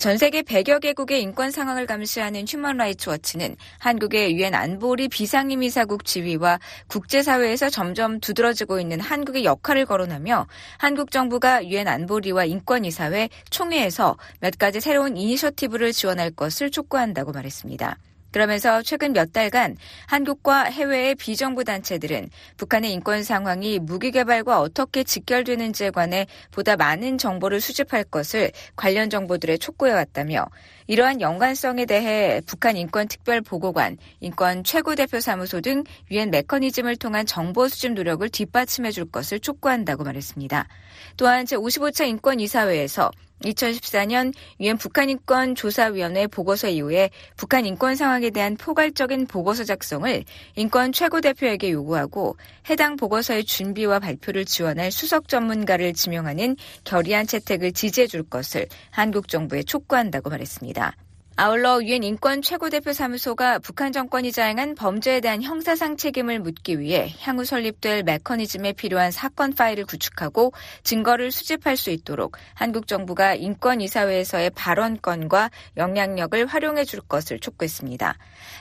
전 세계 100여 개국의 인권 상황을 감시하는 휴먼라이츠 워치는 한국의 유엔 안보리 비상임이사국 지위와 국제사회에서 점점 두드러지고 있는 한국의 역할을 거론하며 한국 정부가 유엔 안보리와 인권이사회 총회에서 몇 가지 새로운 이니셔티브를 지원할 것을 촉구한다고 말했습니다. 그러면서 최근 몇 달간 한국과 해외의 비정부 단체들은 북한의 인권 상황이 무기 개발과 어떻게 직결되는지에 관해 보다 많은 정보를 수집할 것을 관련 정부들에 촉구해 왔다며 이러한 연관성에 대해 북한 인권 특별 보고관, 인권 최고 대표 사무소 등 유엔 메커니즘을 통한 정보 수집 노력을 뒷받침해 줄 것을 촉구한다고 말했습니다. 또한 제55차 인권이사회에서 2014년 유엔 북한인권 조사위원회 보고서 이후에 북한 인권 상황에 대한 포괄적인 보고서 작성을 인권 최고 대표에게 요구하고 해당 보고서의 준비와 발표를 지원할 수석 전문가를 지명하는 결의안 채택을 지지해 줄 것을 한국 정부에 촉구한다고 말했습니다. 아울러 유엔 인권 최고대표 사무소가 북한 정권이 자행한 범죄에 대한 형사상 책임을 묻기 위해 향후 설립될 메커니즘에 필요한 사건 파일을 구축하고 증거를 수집할 수 있도록 한국 정부가 인권 이사회에서의 발언권과 영향력을 활용해 줄 것을 촉구했습니다.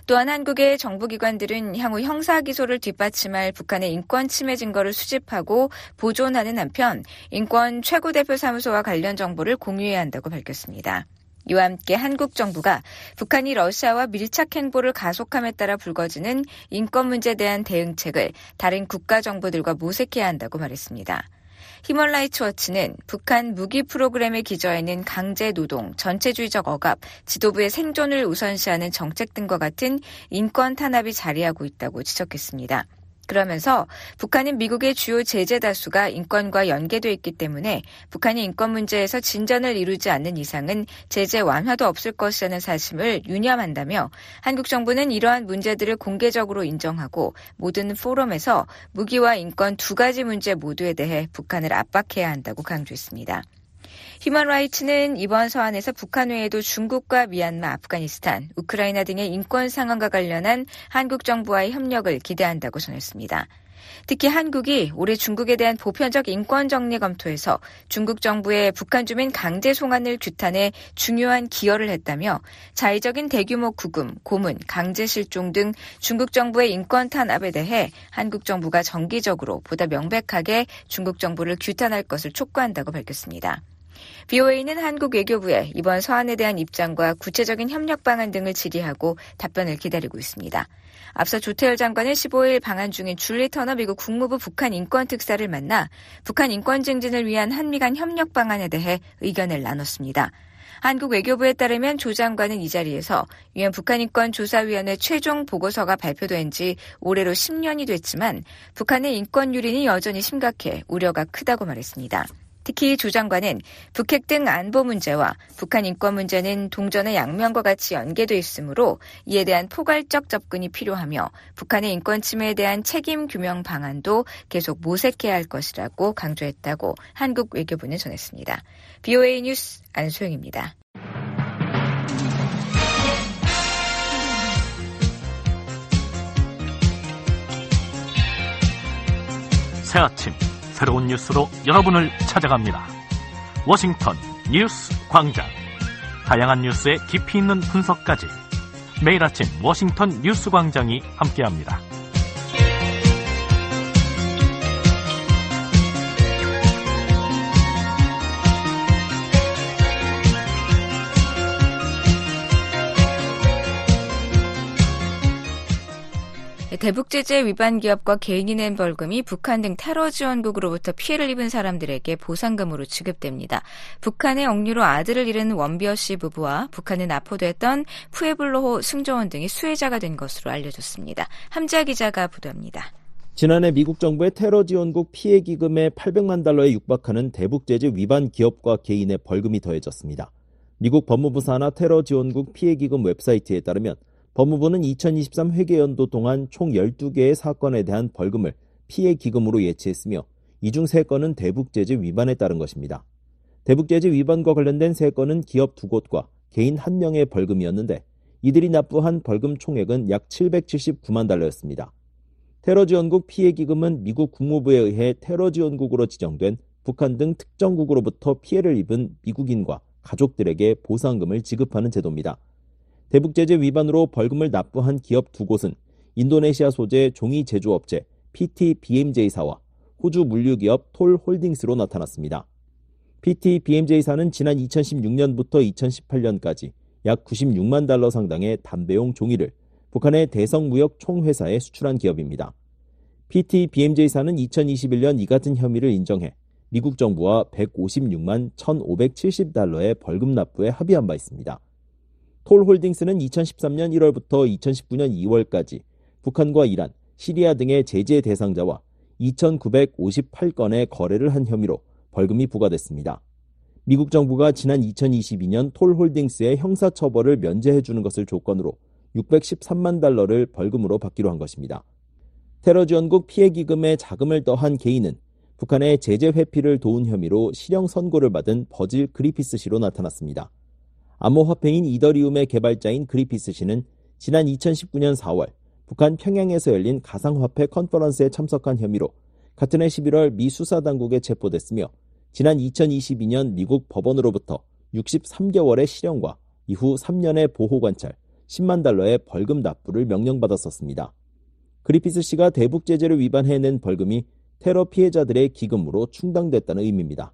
또한 한국의 정부 기관들은 향후 형사 기소를 뒷받침할 북한의 인권 침해 증거를 수집하고 보존하는 한편 인권 최고대표 사무소와 관련 정보를 공유해야 한다고 밝혔습니다. 이와 함께 한국 정부가 북한이 러시아와 밀착 행보를 가속함에 따라 불거지는 인권 문제에 대한 대응책을 다른 국가 정부들과 모색해야 한다고 말했습니다. 히멀라이츠 워치는 북한 무기 프로그램의 기저에는 강제 노동, 전체주의적 억압, 지도부의 생존을 우선시하는 정책 등과 같은 인권 탄압이 자리하고 있다고 지적했습니다. 그러면서 북한은 미국의 주요 제재 다수가 인권과 연계돼 있기 때문에 북한이 인권 문제에서 진전을 이루지 않는 이상은 제재 완화도 없을 것이라는 사실을 유념한다며 한국 정부는 이러한 문제들을 공개적으로 인정하고 모든 포럼에서 무기와 인권 두 가지 문제 모두에 대해 북한을 압박해야 한다고 강조했습니다. 휴먼 라이츠는 이번 서한에서 북한 외에도 중국과 미얀마, 아프가니스탄, 우크라이나 등의 인권 상황과 관련한 한국 정부와의 협력을 기대한다고 전했습니다. 특히 한국이 올해 중국에 대한 보편적 인권 정리 검토에서 중국 정부의 북한 주민 강제 송환을 규탄해 중요한 기여를 했다며 자의적인 대규모 구금, 고문, 강제 실종 등 중국 정부의 인권 탄압에 대해 한국 정부가 정기적으로 보다 명백하게 중국 정부를 규탄할 것을 촉구한다고 밝혔습니다. BOA는 한국 외교부에 이번 서한에 대한 입장과 구체적인 협력 방안 등을 질의하고 답변을 기다리고 있습니다. 앞서 조태열 장관은 15일 방한 중인 줄리 터너 미국 국무부 북한 인권 특사를 만나 북한 인권 증진을 위한 한미 간 협력 방안에 대해 의견을 나눴습니다. 한국 외교부에 따르면 조 장관은 이 자리에서 유엔 북한인권조사위원회 최종 보고서가 발표된 지 올해로 10년이 됐지만 북한의 인권 유린이 여전히 심각해 우려가 크다고 말했습니다. 특히 조 장관은 북핵 등 안보 문제와 북한 인권 문제는 동전의 양면과 같이 연계돼 있으므로 이에 대한 포괄적 접근이 필요하며 북한의 인권 침해에 대한 책임 규명 방안도 계속 모색해야 할 것이라고 강조했다고 한국 외교부는 전했습니다. BOA 뉴스 안소영입니다. 새 아침 새로운 뉴스로 여러분을 찾아갑니다. 워싱턴 뉴스 광장. 다양한 뉴스의 깊이 있는 분석까지 매일 아침 워싱턴 뉴스 광장이 함께합니다. 대북 제재 위반 기업과 개인이 낸 벌금이 북한 등 테러 지원국으로부터 피해를 입은 사람들에게 보상금으로 지급됩니다. 북한의 억류로 아들을 잃은 원비어 씨 부부와 북한에 납포됐던 푸에블로호 승조원 등이 수혜자가 된 것으로 알려졌습니다. 함자 기자가 보도합니다. 지난해 미국 정부의 테러 지원국 피해 기금에 800만 달러에 육박하는 대북 제재 위반 기업과 개인의 벌금이 더해졌습니다. 미국 법무부 산하 테러 지원국 피해 기금 웹사이트에 따르면 법무부는 2023 회계연도 동안 총 12개의 사건에 대한 벌금을 피해 기금으로 예치했으며 이 중 3건은 대북제재 위반에 따른 것입니다. 대북제재 위반과 관련된 3건은 기업 2곳과 개인 1명의 벌금이었는데 이들이 납부한 벌금 총액은 약 779만 달러였습니다. 테러 지원국 피해 기금은 미국 국무부에 의해 테러 지원국으로 지정된 북한 등 특정국으로부터 피해를 입은 미국인과 가족들에게 보상금을 지급하는 제도입니다. 대북제재 위반으로 벌금을 납부한 기업 두 곳은 인도네시아 소재 종이 제조업체 PT BMJ사와 호주 물류기업 톨 홀딩스로 나타났습니다. PT BMJ사는 지난 2016년부터 2018년까지 약 96만 달러 상당의 담배용 종이를 북한의 대성무역 총회사에 수출한 기업입니다. PT BMJ사는 2021년 이 같은 혐의를 인정해 미국 정부와 156만 1,570달러의 벌금 납부에 합의한 바 있습니다. 톨 홀딩스는 2013년 1월부터 2019년 2월까지 북한과 이란, 시리아 등의 제재 대상자와 2,958건의 거래를 한 혐의로 벌금이 부과됐습니다. 미국 정부가 지난 2022년 톨 홀딩스의 형사처벌을 면제해주는 것을 조건으로 613만 달러를 벌금으로 받기로 한 것입니다. 테러 지원국 피해 기금에 자금을 더한 개인은 북한의 제재 회피를 도운 혐의로 실형 선고를 받은 버질 그리피스 씨로 나타났습니다. 암호화폐인 이더리움의 개발자인 그리피스 씨는 지난 2019년 4월 북한 평양에서 열린 가상화폐 컨퍼런스에 참석한 혐의로 같은 해 11월 미 수사당국에 체포됐으며 지난 2022년 미국 법원으로부터 63개월의 실형과 이후 3년의 보호관찰, 10만 달러의 벌금 납부를 명령받았었습니다. 그리피스 씨가 대북 제재를 위반해낸 벌금이 테러 피해자들의 기금으로 충당됐다는 의미입니다.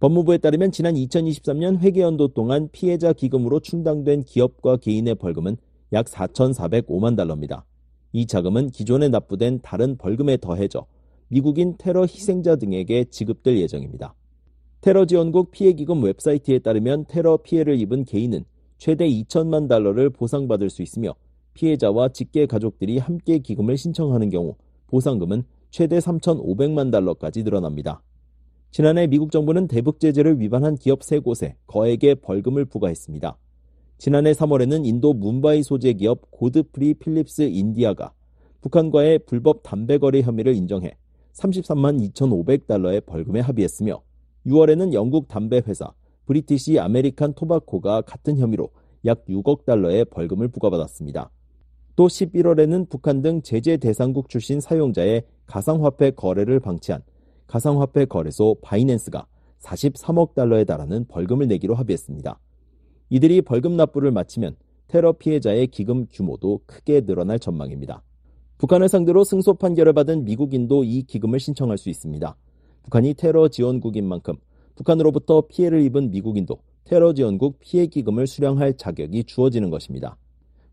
법무부에 따르면 지난 2023년 회계연도 동안 피해자 기금으로 충당된 기업과 개인의 벌금은 약 4,405만 달러입니다. 이 자금은 기존에 납부된 다른 벌금에 더해져 미국인 테러 희생자 등에게 지급될 예정입니다. 테러 지원국 피해기금 웹사이트에 따르면 테러 피해를 입은 개인은 최대 2천만 달러를 보상받을 수 있으며 피해자와 직계 가족들이 함께 기금을 신청하는 경우 보상금은 최대 3,500만 달러까지 늘어납니다. 지난해 미국 정부는 대북 제재를 위반한 기업 3곳에 거액의 벌금을 부과했습니다. 지난해 3월에는 인도 뭄바이 소재 기업 고드프리 필립스 인디아가 북한과의 불법 담배 거래 혐의를 인정해 33만 2,500달러의 벌금에 합의했으며 6월에는 영국 담배 회사 브리티시 아메리칸 토바코가 같은 혐의로 약 6억 달러의 벌금을 부과받았습니다. 또 11월에는 북한 등 제재 대상국 출신 사용자의 가상화폐 거래를 방치한 가상화폐 거래소 바이낸스가 43억 달러에 달하는 벌금을 내기로 합의했습니다. 이들이 벌금 납부를 마치면 테러 피해자의 기금 규모도 크게 늘어날 전망입니다. 북한을 상대로 승소 판결을 받은 미국인도 이 기금을 신청할 수 있습니다. 북한이 테러 지원국인 만큼 북한으로부터 피해를 입은 미국인도 테러 지원국 피해 기금을 수령할 자격이 주어지는 것입니다.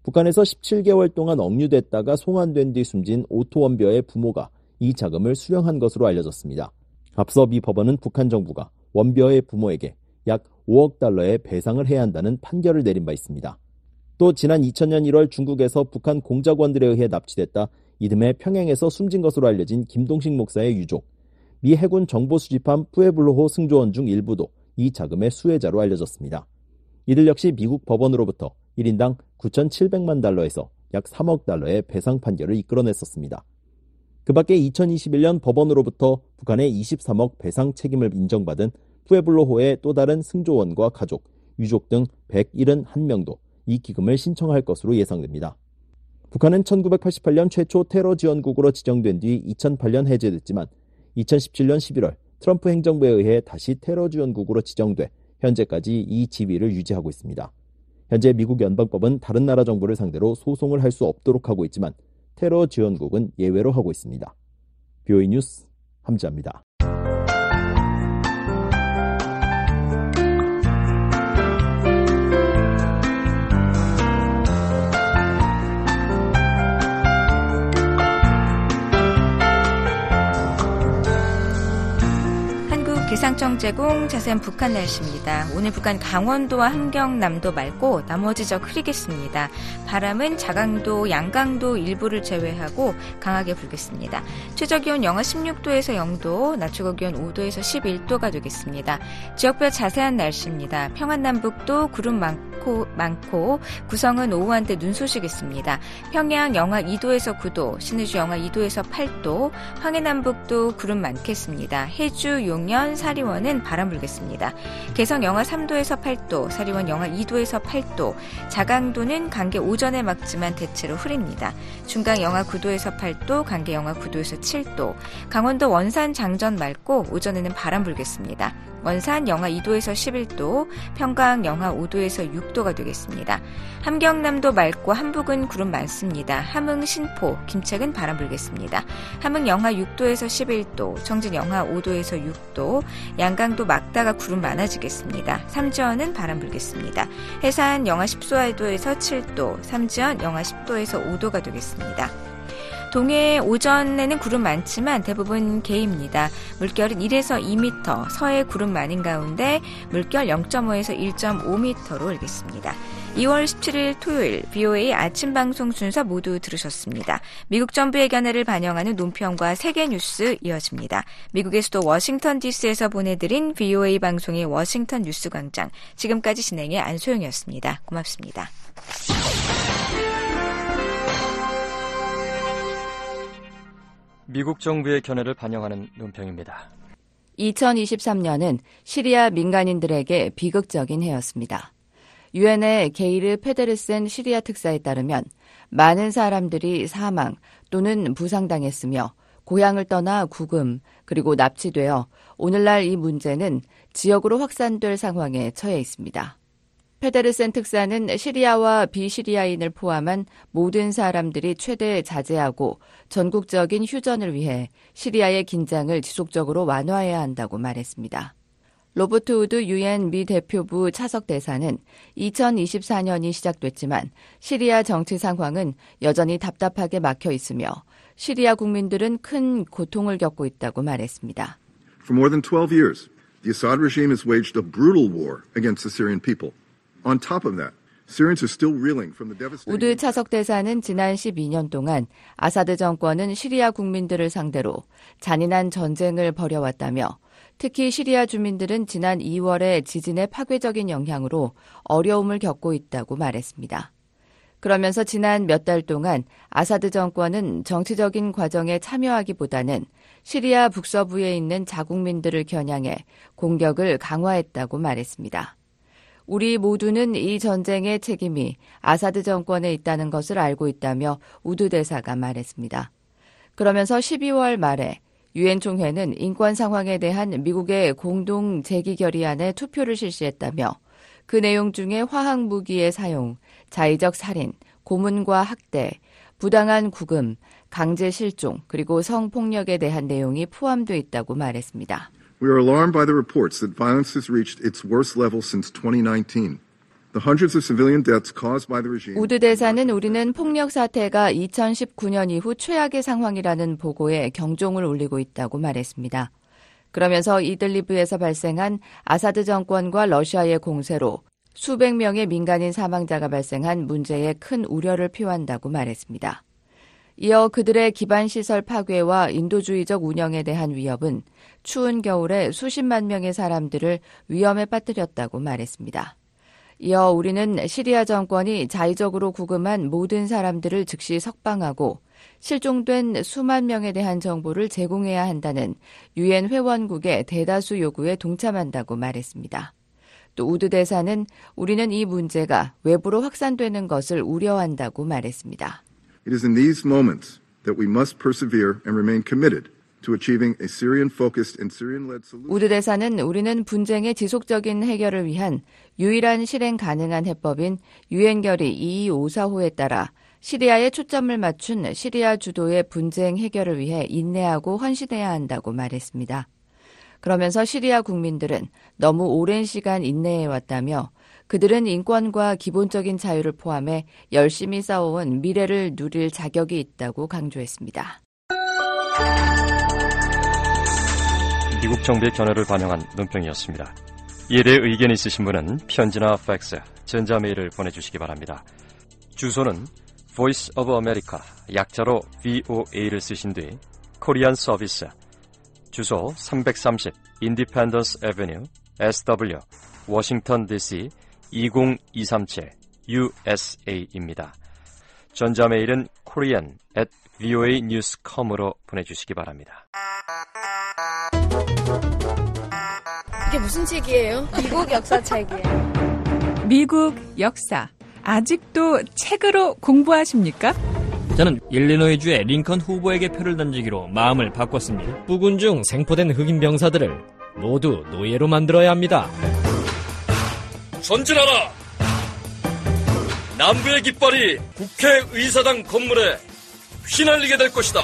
북한에서 17개월 동안 억류됐다가 송환된 뒤 숨진 오토 웜비어의 부모가 이 자금을 수령한 것으로 알려졌습니다. 앞서 미 법원은 북한 정부가 원벼의 부모에게 약 5억 달러의 배상을 해야 한다는 판결을 내린 바 있습니다. 또 지난 2000년 1월 중국에서 북한 공작원들에 의해 납치됐다 이듬해 평양에서 숨진 것으로 알려진 김동식 목사의 유족, 미 해군 정보 수집함 푸에블로호 승조원 중 일부도 이 자금의 수혜자로 알려졌습니다. 이들 역시 미국 법원으로부터 1인당 9,700만 달러에서 약 3억 달러의 배상 판결을 이끌어냈었습니다. 그 밖에 2021년 법원으로부터 북한의 23억 배상 책임을 인정받은 푸에블로호의 또 다른 승조원과 가족, 유족 등 171명도 이 기금을 신청할 것으로 예상됩니다. 북한은 1988년 최초 테러 지원국으로 지정된 뒤 2008년 해제됐지만 2017년 11월 트럼프 행정부에 의해 다시 테러 지원국으로 지정돼 현재까지 이 지위를 유지하고 있습니다. 현재 미국 연방법은 다른 나라 정부를 상대로 소송을 할 수 없도록 하고 있지만 테러 지원국은 예외로 하고 있습니다. 뷰이 뉴스 함지합니다. 기상청 제공 자세한 북한 날씨입니다. 오늘 북한 강원도와 함경남도 맑고 나머지 적 흐리겠습니다. 바람은 자강도, 양강도 일부를 제외하고 강하게 불겠습니다. 최저 기온 영하 16도에서 0도, 낮 최고 기온 5도에서 11도가 되겠습니다. 지역별 자세한 날씨입니다. 평안남북도 구름 많고, 많고 구성은 오후 한때 눈 소식 있습니다. 평양 영하 2도에서 9도, 신의주 영하 2도에서 8도, 황해남북도 구름 많겠습니다. 해주, 용연, 사리원은 바람 불겠습니다. 개성 영하 3도에서 8도, 사리원 영하 2도에서 8도, 자강도는 강계 오전에 막지만 대체로 흐립니다. 중강 영하 9도에서 8도, 강계 영하 9도에서 7도, 강원도 원산 장전 맑고 오전에는 바람 불겠습니다. 원산 영하 2도에서 11도, 평강 영하 5도에서 6도가 되겠습니다. 함경남도 맑고 함북은 구름 많습니다. 함흥, 신포, 김책은 바람 불겠습니다. 함흥 영하 6도에서 11도, 청진 영하 5도에서 6도, 양강도 막다가 구름 많아지겠습니다. 삼지연은 바람 불겠습니다. 해산 영하 10도에서 7도, 삼지연 영하 10도에서 5도가 되겠습니다. 동해 오전에는 구름 많지만 대부분 개입니다. 물결은 1에서 2m, 서해 구름 많은 가운데 물결 0.5에서 1.5m로 일겠습니다. 2월 17일 토요일 BOA 아침 방송 순서 모두 들으셨습니다. 미국 정부의 견해를 반영하는 논평과 세계 뉴스 이어집니다. 미국의 수도 워싱턴 DC에서 보내드린 BOA 방송의 워싱턴 뉴스 광장. 지금까지 진행의 안소영이었습니다. 고맙습니다. 미국 정부의 견해를 반영하는 논평입니다. 2023년은 시리아 민간인들에게 비극적인 해였습니다. 유엔의 게이르 페데르센 시리아 특사에 따르면 많은 사람들이 사망 또는 부상당했으며 고향을 떠나 구금 그리고 납치되어 오늘날 이 문제는 지역으로 확산될 상황에 처해 있습니다. 페데르센 특사는 시리아와 비시리아인을 포함한 모든 사람들이 최대 자제하고 전국적인 휴전을 위해 시리아의 긴장을 지속적으로 완화해야 한다고 말했습니다. 로버트 우드 유엔 미 대표부 차석 대사는 2024년이 시작됐지만 시리아 정치 상황은 여전히 답답하게 막혀 있으며 시리아 국민들은 큰 고통을 겪고 있다고 말했습니다. For more than 12 years, the Assad regime has waged a brutal war against the Syrian people. 우드 차석 대사는 지난 12년 동안 아사드 정권은 시리아 국민들을 상대로 잔인한 전쟁을 벌여왔다며 특히 시리아 주민들은 지난 2월의 지진의 파괴적인 영향으로 어려움을 겪고 있다고 말했습니다. 그러면서 지난 몇 달 동안 아사드 정권은 정치적인 과정에 참여하기보다는 시리아 북서부에 있는 자국민들을 겨냥해 공격을 강화했다고 말했습니다. 우리 모두는 이 전쟁의 책임이 아사드 정권에 있다는 것을 알고 있다며 우드 대사가 말했습니다. 그러면서 12월 말에 유엔 총회는 인권 상황에 대한 미국의 공동 제기 결의안에 투표를 실시했다며 그 내용 중에 화학 무기의 사용, 자의적 살인, 고문과 학대, 부당한 구금, 강제 실종, 그리고 성폭력에 대한 내용이 포함되어 있다고 말했습니다. We are alarmed by the reports that violence has reached its worst level since 2019. 우드 대사는 우리는 폭력 사태가 2019년 이후 최악의 상황이라는 보고에 경종을 울리고 있다고 말했습니다. 그러면서 이들리브에서 발생한 아사드 정권과 러시아의 공세로 수백 명의 민간인 사망자가 발생한 문제에 큰 우려를 표한다고 말했습니다. 이어 그들의 기반 시설 파괴와 인도주의적 운영에 대한 위협은 추운 겨울에 수십만 명의 사람들을 위험에 빠뜨렸다고 말했습니다. 이어 우리는 시리아 정권이 자의적으로 구금한 모든 사람들을 즉시 석방하고 실종된 수만 명에 대한 정보를 제공해야 한다는 유엔 회원국의 대다수 요구에 동참한다고 말했습니다. 또 우드 대사는 우리는 이 문제가 외부로 확산되는 것을 우려한다고 말했습니다. It is in these moments that we must persevere and remain committed 우드 대사는 우리는 분쟁의 지속적인 해결을 위한 유일한 실행 가능한 해법인 유엔 결의 2254호에 따라 시리아에 초점을 맞춘 시리아 주도의 분쟁 해결을 위해 인내하고 헌신해야 한다고 말했습니다. 그러면서 시리아 국민들은 너무 오랜 시간 인내해왔다며 그들은 인권과 기본적인 자유를 포함해 열심히 싸워온 미래를 누릴 자격이 있다고 강조했습니다. 미국 정부의 견해를 반영한 논평이었습니다. 이에 대해 의견 있으신 분은 편지나 팩스, 전자메일을 보내주시기 바랍니다. 주소는 Voice of America, 약자로 VOA를 쓰신 뒤 코리안 서비스, 주소 330 Independence Avenue, SW, 워싱턴 DC 20237 USA입니다. 전자메일은 korean at voanews.com으로 보내주시기 바랍니다. 이게 무슨 책이에요? 미국 역사 책이에요. 미국 역사. 아직도 책으로 공부하십니까? 저는 일리노이주의 링컨 후보에게 표를 던지기로 마음을 바꿨습니다. 부군 중 생포된 흑인 병사들을 모두 노예로 만들어야 합니다. 전진하라! 남부의 깃발이 국회의사당 건물에 휘날리게 될 것이다.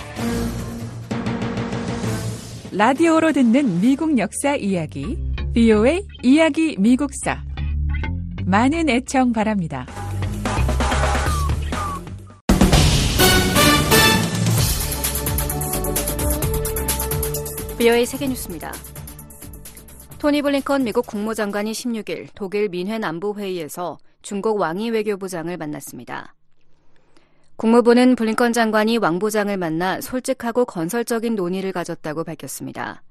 라디오로 듣는 미국 역사 이야기, BO의 이야기 미국사. 많은 애청 바랍니다. BO의 세계뉴스입니다. 토니 블링컨 미국 국무장관이 16일 독일 민회 안보회의에서 중국 왕이 외교부장을 만났습니다. 국무부는 블링컨 장관이 왕 부장을 만나 솔직하고 건설적인 논의를 가졌다고 밝혔습니다.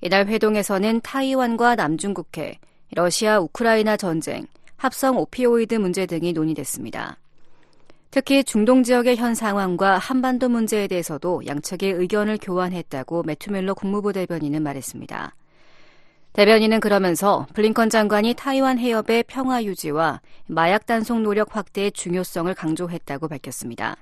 이날 회동에서는 타이완과 남중국해, 러시아 우크라이나 전쟁, 합성 오피오이드 문제 등이 논의됐습니다. 특히 중동 지역의 현 상황과 한반도 문제에 대해서도 양측의 의견을 교환했다고 매튜밀러 국무부 대변인은 말했습니다. 대변인은 그러면서 블링컨 장관이 타이완 해협의 평화 유지와 마약 단속 노력 확대의 중요성을 강조했다고 밝혔습니다.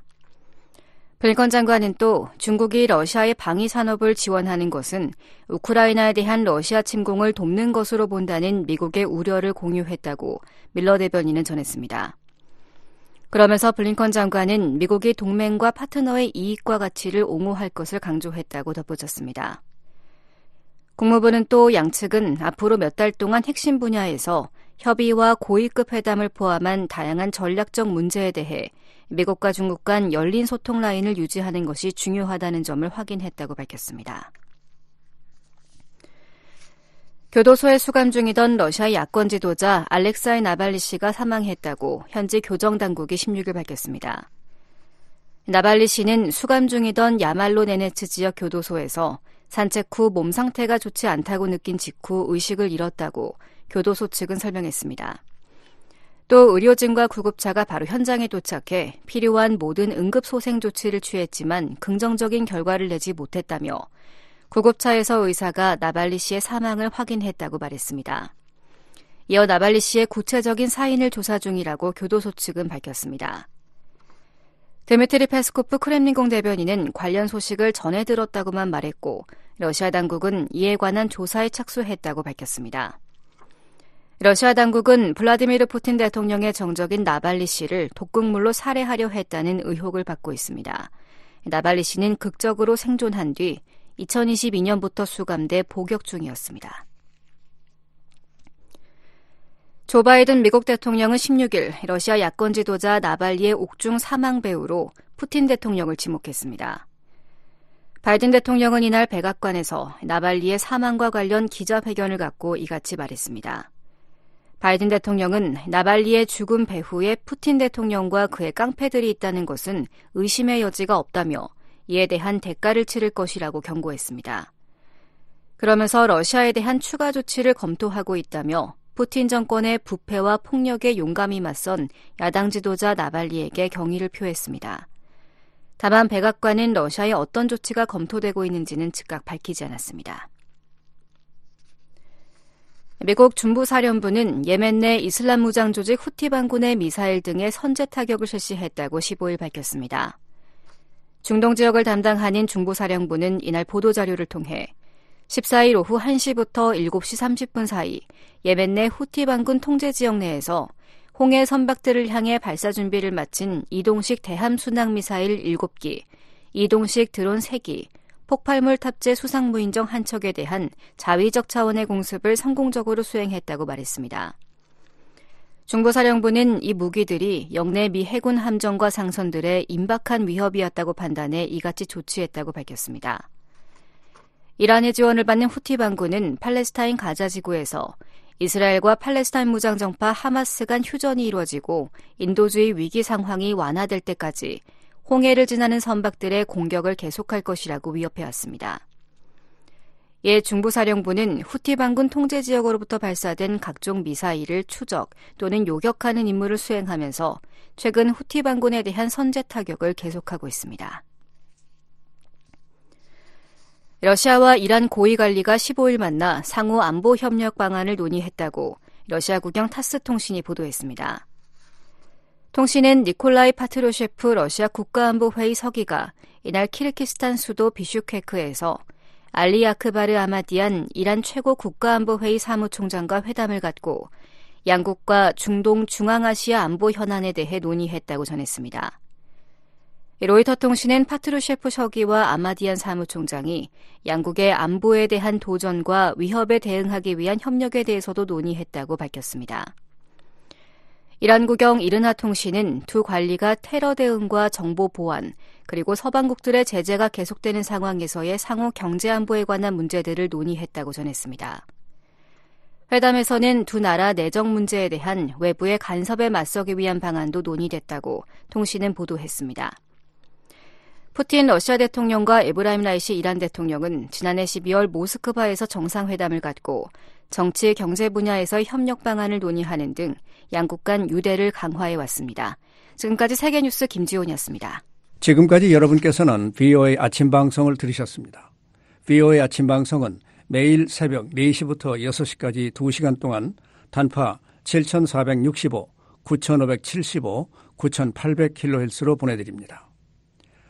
블링컨 장관은 또 중국이 러시아의 방위 산업을 지원하는 것은 우크라이나에 대한 러시아 침공을 돕는 것으로 본다는 미국의 우려를 공유했다고 밀러 대변인은 전했습니다. 그러면서 블링컨 장관은 미국이 동맹과 파트너의 이익과 가치를 옹호할 것을 강조했다고 덧붙였습니다. 국무부는 또 양측은 앞으로 몇 달 동안 핵심 분야에서 협의와 고위급 회담을 포함한 다양한 전략적 문제에 대해 미국과 중국 간 열린 소통 라인을 유지하는 것이 중요하다는 점을 확인했다고 밝혔습니다. 교도소에 수감 중이던 러시아 야권 지도자 알렉사이 나발리 씨가 사망했다고 현지 교정 당국이 16일 밝혔습니다. 나발리 씨는 수감 중이던 야말로 네네츠 지역 교도소에서 산책 후 몸 상태가 좋지 않다고 느낀 직후 의식을 잃었다고 교도소 측은 설명했습니다. 또 의료진과 구급차가 바로 현장에 도착해 필요한 모든 응급 소생 조치를 취했지만 긍정적인 결과를 내지 못했다며 구급차에서 의사가 나발니 씨의 사망을 확인했다고 말했습니다. 이어 나발니 씨의 구체적인 사인을 조사 중이라고 교도소 측은 밝혔습니다. 드미트리 페스코프 크렘린궁 대변인은 관련 소식을 전해 들었다고만 말했고 러시아 당국은 이에 관한 조사에 착수했다고 밝혔습니다. 러시아 당국은 블라디미르 푸틴 대통령의 정적인 나발리 씨를 독극물로 살해하려 했다는 의혹을 받고 있습니다. 나발리 씨는 극적으로 생존한 뒤 2022년부터 수감돼 복역 중이었습니다. 조 바이든 미국 대통령은 16일 러시아 야권 지도자 나발리의 옥중 사망 배우로 푸틴 대통령을 지목했습니다. 바이든 대통령은 이날 백악관에서 나발리의 사망과 관련 기자회견을 갖고 이같이 말했습니다. 바이든 대통령은 나발리의 죽음 배후에 푸틴 대통령과 그의 깡패들이 있다는 것은 의심의 여지가 없다며 이에 대한 대가를 치를 것이라고 경고했습니다. 그러면서 러시아에 대한 추가 조치를 검토하고 있다며 푸틴 정권의 부패와 폭력에 용감히 맞선 야당 지도자 나발리에게 경의를 표했습니다. 다만 백악관은 러시아의 어떤 조치가 검토되고 있는지는 즉각 밝히지 않았습니다. 미국 중부사령부는 예멘 내 이슬람 무장 조직 후티 반군의 미사일 등의 선제 타격을 실시했다고 15일 밝혔습니다. 중동 지역을 담당하는 중부사령부는 이날 보도자료를 통해 14일 오후 1시부터 7시 30분 사이 예멘 내 후티 반군 통제 지역 내에서 홍해 선박들을 향해 발사 준비를 마친 이동식 대함 순항 미사일 7기, 이동식 드론 3기, 폭발물 탑재 수상 무인정 한 척에 대한 자위적 차원의 공습을 성공적으로 수행했다고 말했습니다. 중부사령부는 이 무기들이 영내 미 해군 함정과 상선들의 임박한 위협이었다고 판단해 이같이 조치했다고 밝혔습니다. 이란의 지원을 받는 후티 반군은 팔레스타인 가자 지구에서 이스라엘과 팔레스타인 무장정파 하마스 간 휴전이 이루어지고 인도주의 위기 상황이 완화될 때까지 홍해를 지나는 선박들의 공격을 계속할 것이라고 위협해왔습니다. 예 중부사령부는 후티 반군 통제 지역으로부터 발사된 각종 미사일을 추적 또는 요격하는 임무를 수행하면서 최근 후티 반군에 대한 선제 타격을 계속하고 있습니다. 러시아와 이란 고위 관리가 15일 만나 상호 안보 협력 방안을 논의했다고 러시아 국영 타스 통신이 보도했습니다. 통신은 니콜라이 파트루셰프 러시아 국가안보회의 서기가 이날 키르키스탄 수도 비슈케크에서 알리 아크바르 아마디안 이란 최고 국가안보회의 사무총장과 회담을 갖고 양국과 중동 중앙아시아 안보 현안에 대해 논의했다고 전했습니다. 로이터 통신은 파트루셰프 서기와 아마디안 사무총장이 양국의 안보에 대한 도전과 위협에 대응하기 위한 협력에 대해서도 논의했다고 밝혔습니다. 이란 국영 이르나 통신은 두 관리가 테러 대응과 정보 보안, 그리고 서방국들의 제재가 계속되는 상황에서의 상호 경제 안보에 관한 문제들을 논의했다고 전했습니다. 회담에서는 두 나라 내정 문제에 대한 외부의 간섭에 맞서기 위한 방안도 논의됐다고 통신은 보도했습니다. 푸틴 러시아 대통령과 에브라힘 라이시 이란 대통령은 지난해 12월 모스크바에서 정상회담을 갖고 정치 경제 분야에서 협력 방안을 논의하는 등 양국 간 유대를 강화해 왔습니다. 지금까지 세계뉴스 김지훈이었습니다. 지금까지 여러분께서는 VOA 아침 방송을 들으셨습니다. VOA 아침 방송은 매일 새벽 4시부터 6시까지 2시간 동안 단파 7465, 9575, 9800kHz로 보내드립니다.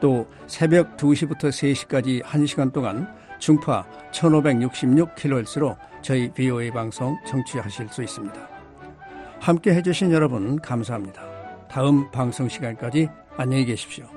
또 새벽 2시부터 3시까지 1시간 동안 중파 1566kHz로 저희 BOA 방송 청취하실 수 있습니다. 함께 해주신 여러분 감사합니다. 다음 방송 시간까지 안녕히 계십시오.